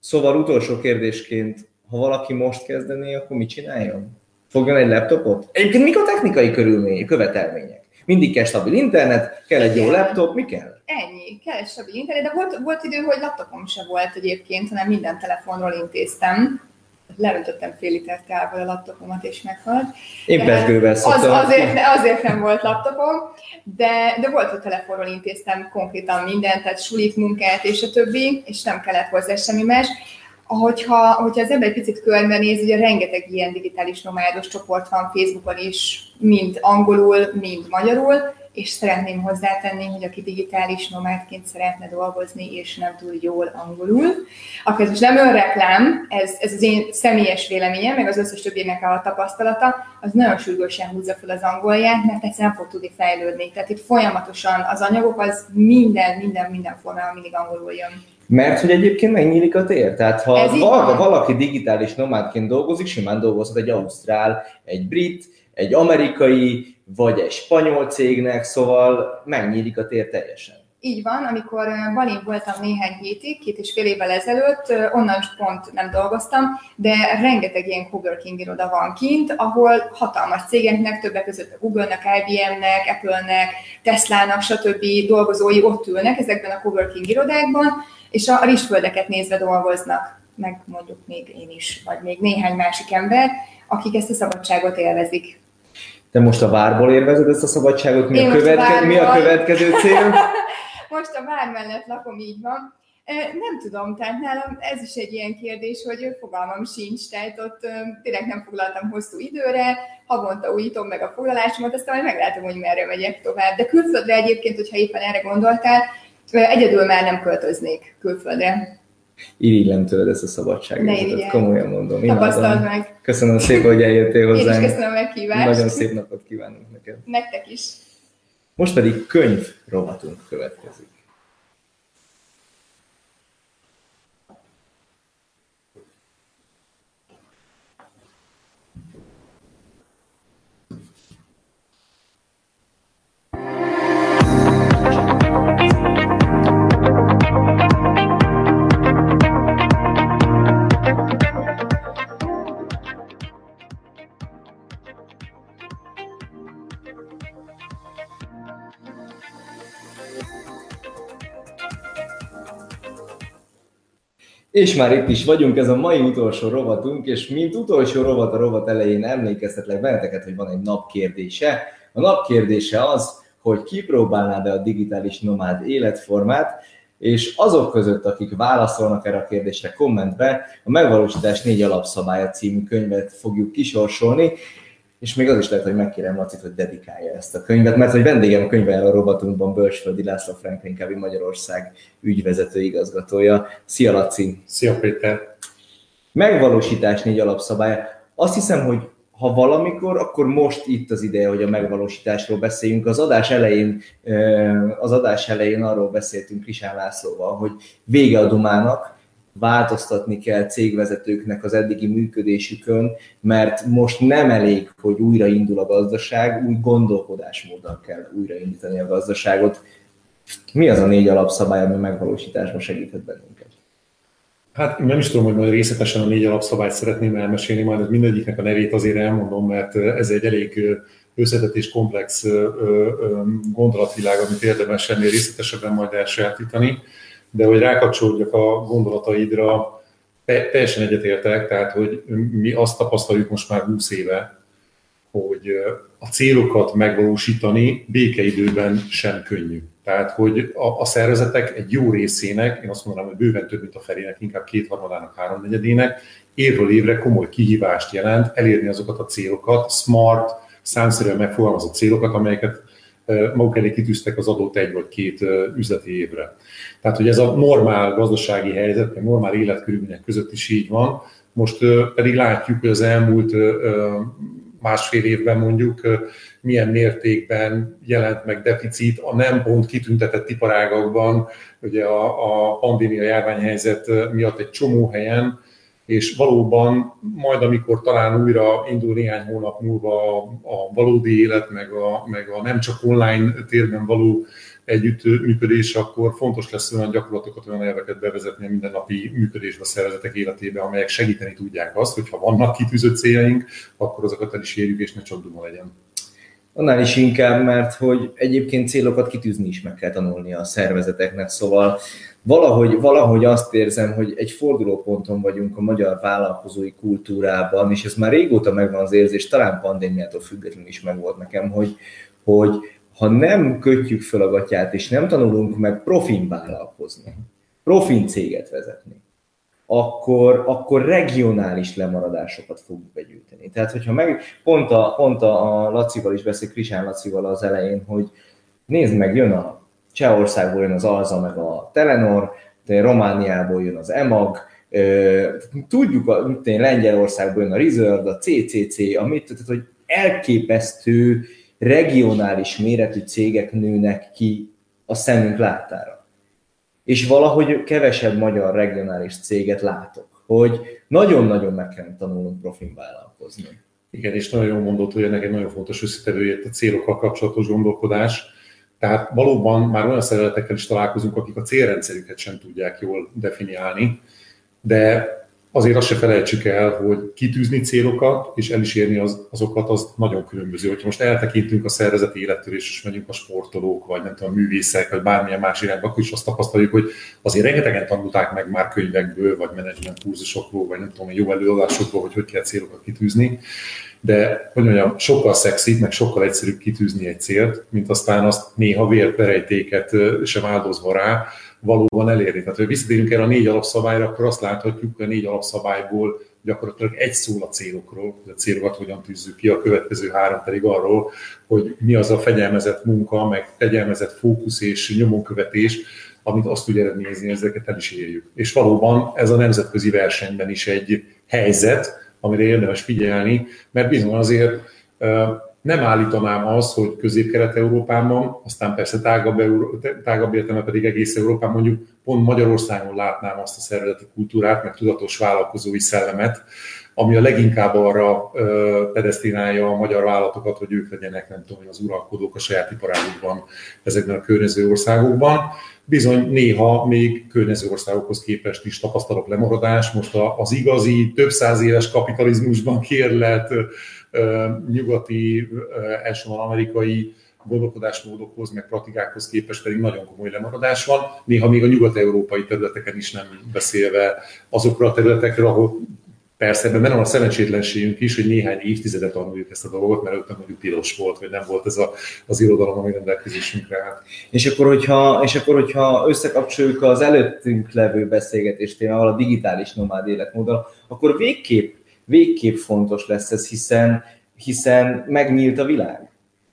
Szóval utolsó kérdésként, ha valaki most kezdené, akkor mit csináljon? Fogjon egy laptopot? Egyébként mik a technikai körülmények, követelmények? Mindig kell stabil internet, kell egy jó laptop, mi kell? Ennyi, kell egy stabil internet, de volt, volt idő, hogy laptopom se volt egyébként, hanem minden telefonról intéztem leöntöttem fél liter kával a laptopomat, és meghalt. Én pesgővel. Az, azért, azért nem volt laptopom, de, de volt, hogy telefonról intéztem konkrétan mindent, tehát sulit, munkát és a többi, és nem kellett hozzá semmi más. Hogyha, hogyha az ember egy picit körbenéz, ugye rengeteg ilyen digitális nomádos csoport van Facebookon is, mind angolul, mind magyarul, és szeretném hozzátenni, hogy aki digitális nomádként szeretne dolgozni, és nem tud jól angolul, akkor ez most nem önreklám, ez, ez az én személyes véleményem, meg az összes többinek a tapasztalata, az nagyon sürgősen húzza fel az angolját, mert egyszerűen nem fog tudni fejlődni. Tehát itt folyamatosan az anyagok, az minden, minden, minden formában mindig angolul jön. Mert hogy egyébként megnyílik a tér. Tehát ha valaki, valaki digitális nomádként dolgozik, simán dolgozhat egy ausztrál, egy brit, egy amerikai, vagy egy spanyol cégnek, szóval megnyílik a tér teljesen. Így van, amikor Balin voltam néhány hétig, két és fél évvel ezelőtt, onnan pont nem dolgoztam, de rengeteg ilyen coworking iroda van kint, ahol hatalmas cégeknek, többek között a Google-nek, IBM-nek, Apple-nek, Tesla-nak, stb. dolgozói ott ülnek ezekben a coworking irodákban, és a rizsföldeket nézve dolgoznak, meg mondjuk még én is, vagy még néhány másik ember, akik ezt a szabadságot élvezik. Te most a várból érvezed ezt a szabadságot? Mi, a, követke- a mi a következő cél? most a vár mellett lakom, így van. Nem tudom, tehát nálam ez is egy ilyen kérdés, hogy fogalmam sincs, tehát ott tényleg nem foglaltam hosszú időre, havonta újítom meg a foglalásomat, aztán majd meglátom, hogy merre megyek tovább. De külföldre egyébként, hogyha éppen erre gondoltál, egyedül már nem költöznék külföldre irigylem tőled ezt a szabadságot. Komolyan mondom. Tapasztald meg. Köszönöm szépen, hogy eljöttél hozzánk. Én is köszönöm a meghívást. Nagyon szép napot kívánunk neked. Nektek is. Most pedig könyv rovatunk következik. És már itt is vagyunk, ez a mai utolsó rovatunk, és mint utolsó rovat a rovat elején emlékeztetlek benneteket, hogy van egy napkérdése. A napkérdése az, hogy kipróbálnád-e a digitális nomád életformát, és azok között, akik válaszolnak erre a kérdésre kommentbe, a Megvalósítás négy alapszabálya című könyvet fogjuk kisorsolni, és még az is lehet, hogy megkérem Lacit, hogy dedikálja ezt a könyvet, mert hogy vendégem a könyvvel a robatunkban Bölcsföldi László Franklin Kevin Magyarország ügyvezető igazgatója. Szia Laci! Szia Péter! Megvalósítás négy alapszabálya. Azt hiszem, hogy ha valamikor, akkor most itt az ideje, hogy a megvalósításról beszéljünk. Az adás elején, az adás elején arról beszéltünk Krisán Lászlóval, hogy vége a Dumának, változtatni kell cégvezetőknek az eddigi működésükön, mert most nem elég, hogy újraindul a gazdaság, új gondolkodásmóddal kell újraindítani a gazdaságot. Mi az a négy alapszabály, ami megvalósításban segíthet bennünket? Hát nem is tudom, hogy majd részletesen a négy alapszabályt szeretném elmesélni, majd mindegyiknek a nevét azért elmondom, mert ez egy elég összetett és komplex gondolatvilág, amit érdemes ennél részletesebben majd elsajátítani de hogy rákapcsolódjak a gondolataidra, teljesen egyetértek, tehát hogy mi azt tapasztaljuk most már 20 éve, hogy a célokat megvalósítani békeidőben sem könnyű. Tehát, hogy a, a szervezetek egy jó részének, én azt mondanám, hogy bőven több, mint a felének, inkább kétharmadának, háromnegyedének, évről évre komoly kihívást jelent elérni azokat a célokat, smart, számszerűen megfogalmazott célokat, amelyeket maguk elé kitűztek az adott egy vagy két üzleti évre. Tehát, hogy ez a normál gazdasági helyzet, meg normál életkörülmények között is így van. Most pedig látjuk, hogy az elmúlt másfél évben mondjuk milyen mértékben jelent meg deficit a nem pont kitüntetett iparágakban, ugye a, a pandémia járványhelyzet miatt egy csomó helyen, és valóban majd, amikor talán újra indul néhány hónap múlva a valódi élet, meg a, meg a nem csak online térben való együttműködés, akkor fontos lesz olyan gyakorlatokat, olyan elveket bevezetni a mindennapi működésbe a szervezetek életébe, amelyek segíteni tudják azt, hogy ha vannak kitűzött céljaink, akkor azokat el is érjük, és ne csak duma legyen. Annál is inkább, mert hogy egyébként célokat kitűzni is meg kell tanulni a szervezeteknek, szóval valahogy, valahogy azt érzem, hogy egy fordulóponton vagyunk a magyar vállalkozói kultúrában, és ez már régóta megvan az érzés, talán pandémiától függetlenül is megvolt nekem, hogy, hogy ha nem kötjük fel a gatyát, és nem tanulunk meg profin vállalkozni, profin céget vezetni, akkor, akkor regionális lemaradásokat fogunk begyűjteni. Tehát, hogyha meg, pont a, pont a, a Lacival is beszél, Krisán Lacival az elején, hogy nézd meg, jön a Csehországból jön az Alza, meg a Telenor, Romániából jön az EMAG, tudjuk, hogy Lengyelországból jön a Reserve, a CCC, amit, tehát, hogy elképesztő regionális méretű cégek nőnek ki a szemünk láttára. És valahogy kevesebb magyar regionális céget látok, hogy nagyon-nagyon meg kell tanulnunk profin vállalkozni. Igen, és nagyon jól mondott, hogy ennek egy nagyon fontos összetevője a célokkal kapcsolatos gondolkodás. Tehát valóban már olyan szervezetekkel is találkozunk, akik a célrendszerüket sem tudják jól definiálni, de azért azt se felejtsük el, hogy kitűzni célokat és el is érni az, azokat, az nagyon különböző. Hogyha most eltekintünk a szervezeti élettől, és megyünk a sportolók, vagy nem tudom, a művészek, vagy bármilyen más irányba, akkor is azt tapasztaljuk, hogy azért rengetegen tanulták meg már könyvekből, vagy menedzsment kurzusokról, vagy nem tudom, jó előadásokról, hogy hogy kell célokat kitűzni. De, hogy mondjam, sokkal szexi, meg sokkal egyszerűbb kitűzni egy célt, mint aztán azt néha vérperejtéket sem áldozva rá, valóban elérni. Tehát, hogy visszatérünk erre a négy alapszabályra, akkor azt láthatjuk, hogy a négy alapszabályból gyakorlatilag egy szól a célokról, hogy a célokat hogyan tűzzük ki, a következő három pedig arról, hogy mi az a fegyelmezett munka, meg fegyelmezett fókusz és nyomonkövetés, amit azt tudja eredményezni, ezeket el is érjük. És valóban ez a nemzetközi versenyben is egy helyzet, amire érdemes figyelni, mert bizony azért nem állítanám azt, hogy közép-kelet-európában, aztán persze tágabb, Euró, tágabb értelme pedig egész Európában, mondjuk pont Magyarországon látnám azt a szervezeti kultúrát, meg tudatos vállalkozói szellemet, ami a leginkább arra pedesztinálja a magyar vállalatokat, hogy ők legyenek, nem tudom, az uralkodók a saját iparágukban ezekben a környező országokban. Bizony néha még környező országokhoz képest is tapasztalok lemaradás. Most az igazi, több száz éves kapitalizmusban kérlet nyugati, elsősorban amerikai gondolkodásmódokhoz, meg praktikákhoz képest pedig nagyon komoly lemaradás van, néha még a nyugat-európai területeken is nem beszélve azokról a területekről, ahol Persze, ebben benne a szerencsétlenségünk is, hogy néhány évtizedet tanuljuk ezt a dolgot, mert ott mondjuk tilos volt, vagy nem volt ez a, az irodalom, ami rendelkezésünkre állt. És akkor, hogyha, és akkor, hogyha összekapcsoljuk az előttünk levő beszélgetést témával, a digitális nomád életmóddal, akkor végképp, végképp fontos lesz ez, hiszen, hiszen megnyílt a világ.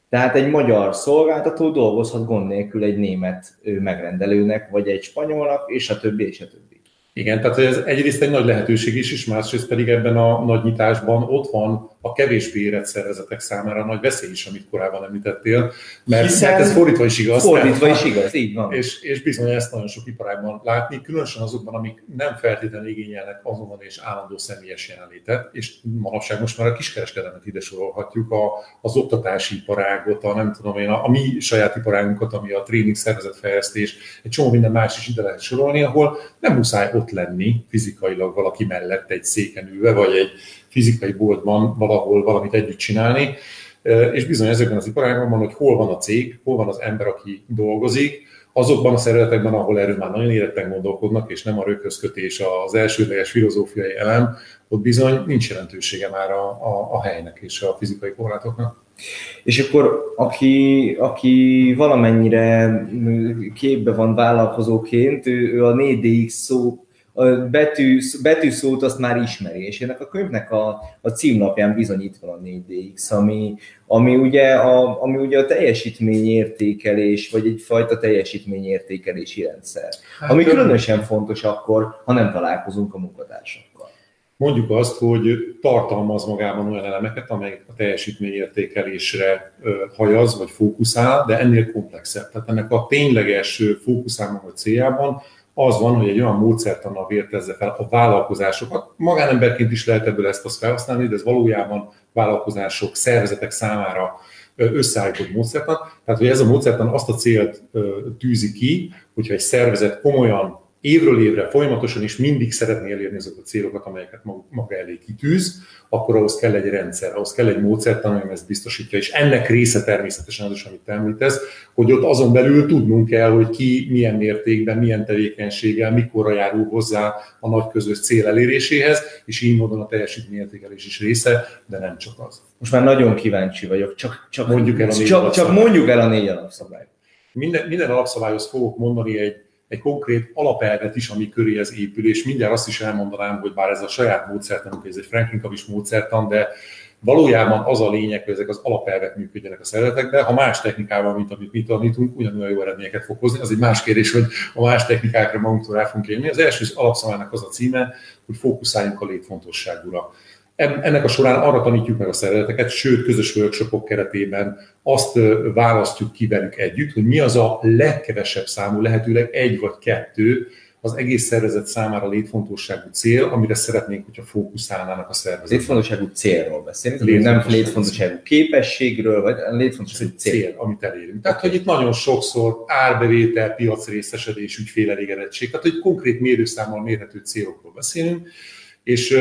Tehát egy magyar szolgáltató dolgozhat gond nélkül egy német megrendelőnek, vagy egy spanyolnak, és a többi, és a többi. Igen, tehát ez egyrészt egy nagy lehetőség is, és másrészt pedig ebben a nagy nyitásban ott van a kevésbé érett szervezetek számára nagy veszély is, amit korábban említettél, mert, Hiszen mert ez fordítva is igaz. Fordítva is igaz, így van. És, és bizony ezt nagyon sok iparágban látni, különösen azokban, amik nem feltétlenül igényelnek azonban és állandó személyes jelenlétet, és manapság most már a kiskereskedelmet ide sorolhatjuk, a, az oktatási iparágot, a nem tudom én, a, a mi saját iparágunkat, ami a tréning szervezetfejlesztés, egy csomó minden más is ide lehet sorolni, ahol nem muszáj ott lenni fizikailag valaki mellett egy széken ülve, vagy egy fizikai boltban valahol valamit együtt csinálni, és bizony ezekben az iparágban hogy hol van a cég, hol van az ember, aki dolgozik, azokban a szervezetekben, ahol erről már nagyon éretten gondolkodnak, és nem a röghözkötés az elsődleges filozófiai elem, ott bizony nincs jelentősége már a, a, a helynek és a fizikai korlátoknak. És akkor aki, aki valamennyire képbe van vállalkozóként, ő, ő a 4DX szó betű, betűszót azt már ismeri, és ennek a könyvnek a, a címlapján bizonyít van a 4DX, ami, ami, ugye a, ami ugye a teljesítményértékelés, vagy egyfajta teljesítményértékelési rendszer, hát, ami különösen fontos akkor, ha nem találkozunk a munkatársakkal. Mondjuk azt, hogy tartalmaz magában olyan elemeket, amelyek a teljesítményértékelésre hajaz, vagy fókuszál, de ennél komplexebb. Tehát ennek a tényleges fókuszában vagy céljában az van, hogy egy olyan módszertannal vértezze fel a vállalkozásokat. Magánemberként is lehet ebből ezt azt felhasználni, de ez valójában vállalkozások, szervezetek számára összeállított módszertan. Tehát, hogy ez a módszertan azt a célt tűzi ki, hogyha egy szervezet komolyan évről évre folyamatosan is mindig szeretné elérni azokat a célokat, amelyeket maga elé kitűz, akkor ahhoz kell egy rendszer, ahhoz kell egy módszertan, ami ezt biztosítja. És ennek része természetesen az is, amit említesz, hogy ott azon belül tudnunk kell, hogy ki milyen mértékben, milyen tevékenységgel, mikorra járul hozzá a nagy közös cél eléréséhez, és így módon a teljesítményértékelés is része, de nem csak az. Most már nagyon kíváncsi vagyok, csak, csak mondjuk el a négy csak, csak mondjuk el a négy alapszabályt. Minden, minden alapszabályhoz fogok mondani egy egy konkrét alapelvet is, ami köré ez épül, és mindjárt azt is elmondanám, hogy bár ez a saját módszertanunk, ez egy Franklin Kavis módszertan, de valójában az a lényeg, hogy ezek az alapelvek működjenek a szeretekben. Ha más technikával, mint amit mi tanítunk, ugyanolyan jó eredményeket fog hozni. Az egy más kérdés, hogy a más technikákra magunktól rá fogunk élni. Az első alapszabálynak az a címe, hogy fókuszáljunk a létfontosságúra. Ennek a során arra tanítjuk meg a szereteteket, sőt, közös workshopok keretében azt választjuk ki velük együtt, hogy mi az a legkevesebb számú, lehetőleg egy vagy kettő az egész szervezet számára létfontosságú cél, amire szeretnénk, hogyha fókuszálnának a szervezet. Létfontosságú célról beszélünk, létfontosságú nem létfontosságú képességről, vagy létfontosságú cél. cél. amit elérünk. Tehát, hogy itt nagyon sokszor árbevétel, piacrészesedés, ügyfélelégerettség, tehát hogy konkrét mérőszámmal mérhető célokról beszélünk, és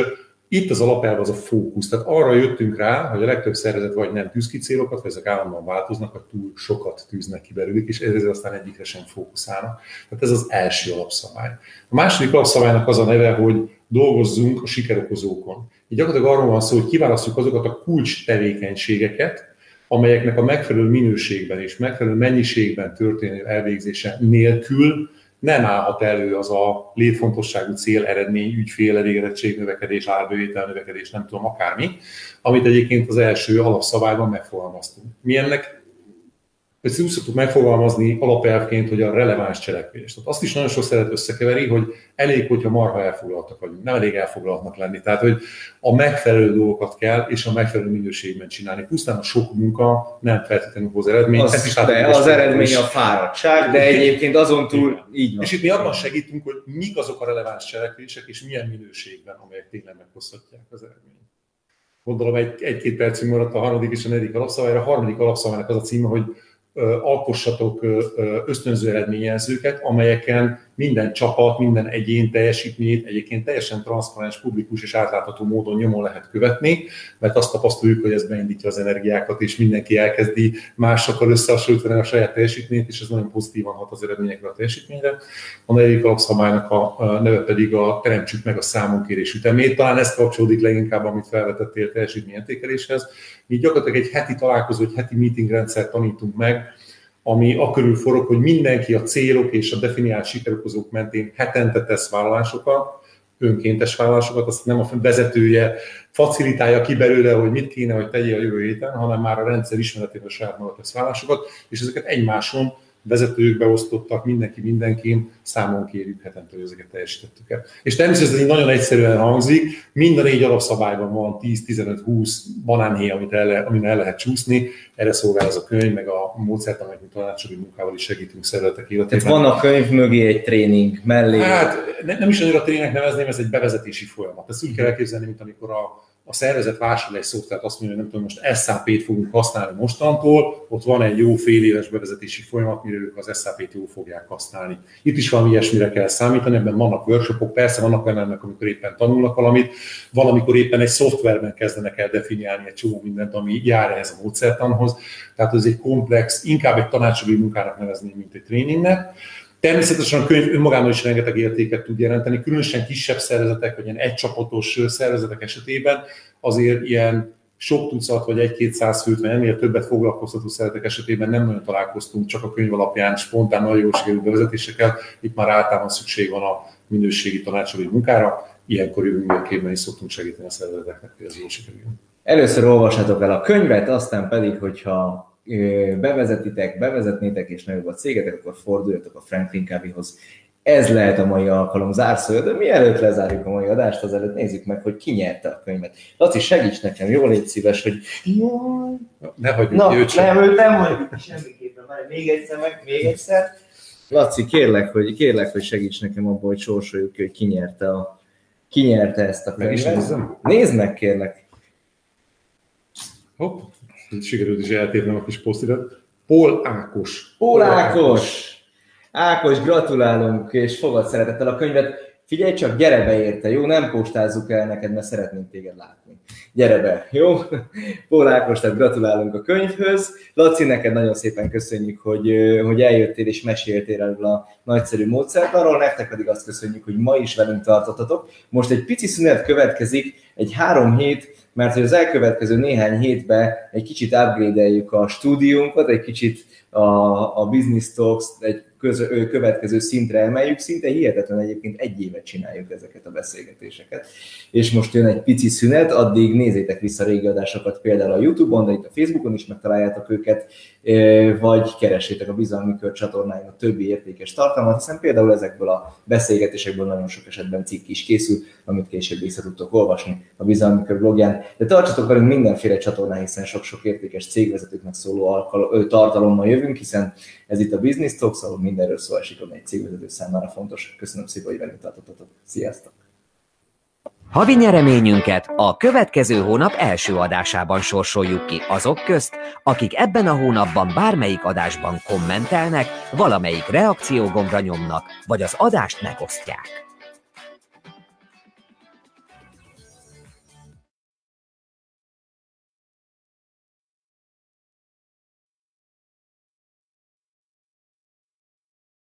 itt az alapelv az a fókusz. Tehát arra jöttünk rá, hogy a legtöbb szervezet vagy nem tűz ki célokat, vagy ezek állandóan változnak, vagy túl sokat tűznek ki belőlük, és ezért aztán egyikre sem fókuszálnak. Tehát ez az első alapszabály. A második alapszabálynak az a neve, hogy dolgozzunk a sikerokozókon. Így gyakorlatilag arról van szó, hogy kiválasztjuk azokat a kulcs tevékenységeket, amelyeknek a megfelelő minőségben és megfelelő mennyiségben történő elvégzése nélkül nem állhat elő az a létfontosságú cél, eredmény, ügyfél, elégedettség, növekedés, árbevétel, növekedés, nem tudom, akármi, amit egyébként az első alapszabályban megfogalmaztunk. Mi ennek ezt úgy szoktuk megfogalmazni alapelvként, hogy a releváns cselekvés. Tehát azt is nagyon sok szeret összekeveri, hogy elég, hogyha marha elfoglaltak vagyunk, nem elég elfoglaltnak lenni. Tehát, hogy a megfelelő dolgokat kell, és a megfelelő minőségben csinálni. Pusztán a sok munka nem feltétlenül hoz eredményt. Az, is de az eredmény a fáradtság, de egyébként azon túl így van. És itt mi abban segítünk, hogy mik azok a releváns cselekvések, és milyen minőségben, amelyek tényleg meghozhatják az eredményt. Gondolom egy, egy-két percünk maradt a harmadik és a negyedik alapszabályra. A harmadik alapszabálynak az a címe, hogy alkossatok ösztönző eredményjelzőket, amelyeken minden csapat, minden egyén teljesítményét egyébként teljesen transzparens, publikus és átlátható módon nyomon lehet követni, mert azt tapasztaljuk, hogy ez beindítja az energiákat, és mindenki elkezdi másokkal összehasonlítani a saját teljesítményt, és ez nagyon pozitívan hat az eredményekre a teljesítményre. A negyedik alapszabálynak a neve pedig a teremtsük meg a számonkérés ütemét. Talán ez kapcsolódik leginkább, amit felvetettél teljesítményértékeléshez. Mi gyakorlatilag egy heti találkozó, egy heti meetingrendszert tanítunk meg, ami akörül forog, hogy mindenki a célok és a definiált sikerokozók mentén hetente tesz vállalásokat, önkéntes vállalásokat, azt nem a vezetője facilitálja ki belőle, hogy mit kéne, hogy tegyél a jövő héten, hanem már a rendszer ismeretében saját maga tesz vállalásokat, és ezeket egymáson vezetők beosztottak, mindenki mindenkin, számon kérjük hetente, hogy ezeket teljesítettük el. És természetesen nagyon egyszerűen hangzik, mind a négy alapszabályban van 10-15-20 banánhéj, amit el, amin el lehet csúszni, erre szolgál ez a könyv, meg a módszert, amit mi tanácsadói munkával is segítünk szervezetek életében. Tehát van a könyv mögé egy tréning mellé. Hát nem is annyira trének nevezném, ez egy bevezetési folyamat. Ezt úgy kell elképzelni, mint amikor a a szervezet vásárol egy szoftvert, azt mondja, hogy nem tudom, most SAP-t fogunk használni mostantól, ott van egy jó fél éves bevezetési folyamat, mire ők az SAP-t jól fogják használni. Itt is valami ilyesmire kell számítani, ebben vannak workshopok, persze vannak olyanok, amikor éppen tanulnak valamit, valamikor éppen egy szoftverben kezdenek el definiálni egy csomó mindent, ami jár ehhez a módszertanhoz. Tehát ez egy komplex, inkább egy tanácsadói munkának nevezni, mint egy tréningnek. Természetesen a könyv önmagában is rengeteg értéket tud jelenteni, különösen kisebb szervezetek, vagy ilyen egycsapatos szervezetek esetében azért ilyen sok tucat, vagy egy-két száz főt, vagy ennél többet foglalkoztató szeretek esetében nem nagyon találkoztunk, csak a könyv alapján spontán nagyon jól sikerült bevezetésekkel. Itt már általában szükség van a minőségi tanácsadói munkára, ilyenkor jövünk képben is szoktunk segíteni a szervezeteknek, hogy ez jól sikerüljön. Először olvashatok el a könyvet, aztán pedig, hogyha bevezetitek, bevezetnétek és nagyobb a cégetek, akkor forduljatok a Franklin Coveyhoz. Ez lehet a mai alkalom zárszója, de mielőtt lezárjuk a mai adást, azelőtt nézzük meg, hogy ki nyerte a könyvet. Laci, segíts nekem, jól légy szíves, hogy jaj, ne hagyjuk Na, őt sem. nem, őt nem hagyjuk semmiképpen, már még egyszer, meg még egyszer. Laci, kérlek, hogy, kérlek, hogy segíts nekem abban, hogy sorsoljuk ki, hogy ki nyerte, a, ki nyerte ezt a könyvet. Nézd meg, kérlek. Hopp sikerült is eltérnem a kis posztidat. Pól Ákos. Pól Ákos! Ákos, gratulálunk, és fogad szeretettel a könyvet. Figyelj csak, gyere be érte, jó? Nem postázzuk el neked, mert szeretnénk téged látni. Gyere be, jó? Pól Ákos, tehát gratulálunk a könyvhöz. Laci, neked nagyon szépen köszönjük, hogy, hogy eljöttél és meséltél erről a nagyszerű módszert. Arról nektek pedig azt köszönjük, hogy ma is velünk tartottatok. Most egy pici szünet következik, egy három hét mert hogy az elkövetkező néhány hétben egy kicsit upgrade a stúdiónkat, egy kicsit a, a Business Talks egy köz, következő szintre emeljük, szinte hihetetlen egyébként egy évet csináljuk ezeket a beszélgetéseket. És most jön egy pici szünet, addig nézzétek vissza régi adásokat például a Youtube-on, de itt a Facebookon is megtaláljátok őket, vagy keressétek a Bizalmi Kör csatornáin a többi értékes tartalmat, hiszen például ezekből a beszélgetésekből nagyon sok esetben cikk is készül, amit később vissza tudtok olvasni a Bizalmi Kör blogján. De tartsatok velünk mindenféle csatornán, hiszen sok-sok értékes cégvezetőknek szóló alkal- tartalommal jövünk, hiszen ez itt a Business Talks, ahol mindenről szó esik, ami egy cégvezető számára fontos. Köszönöm szépen, hogy velünk tartottatok. Sziasztok! Havi nyereményünket a következő hónap első adásában sorsoljuk ki azok közt, akik ebben a hónapban bármelyik adásban kommentelnek, valamelyik reakciógombra nyomnak, vagy az adást megosztják.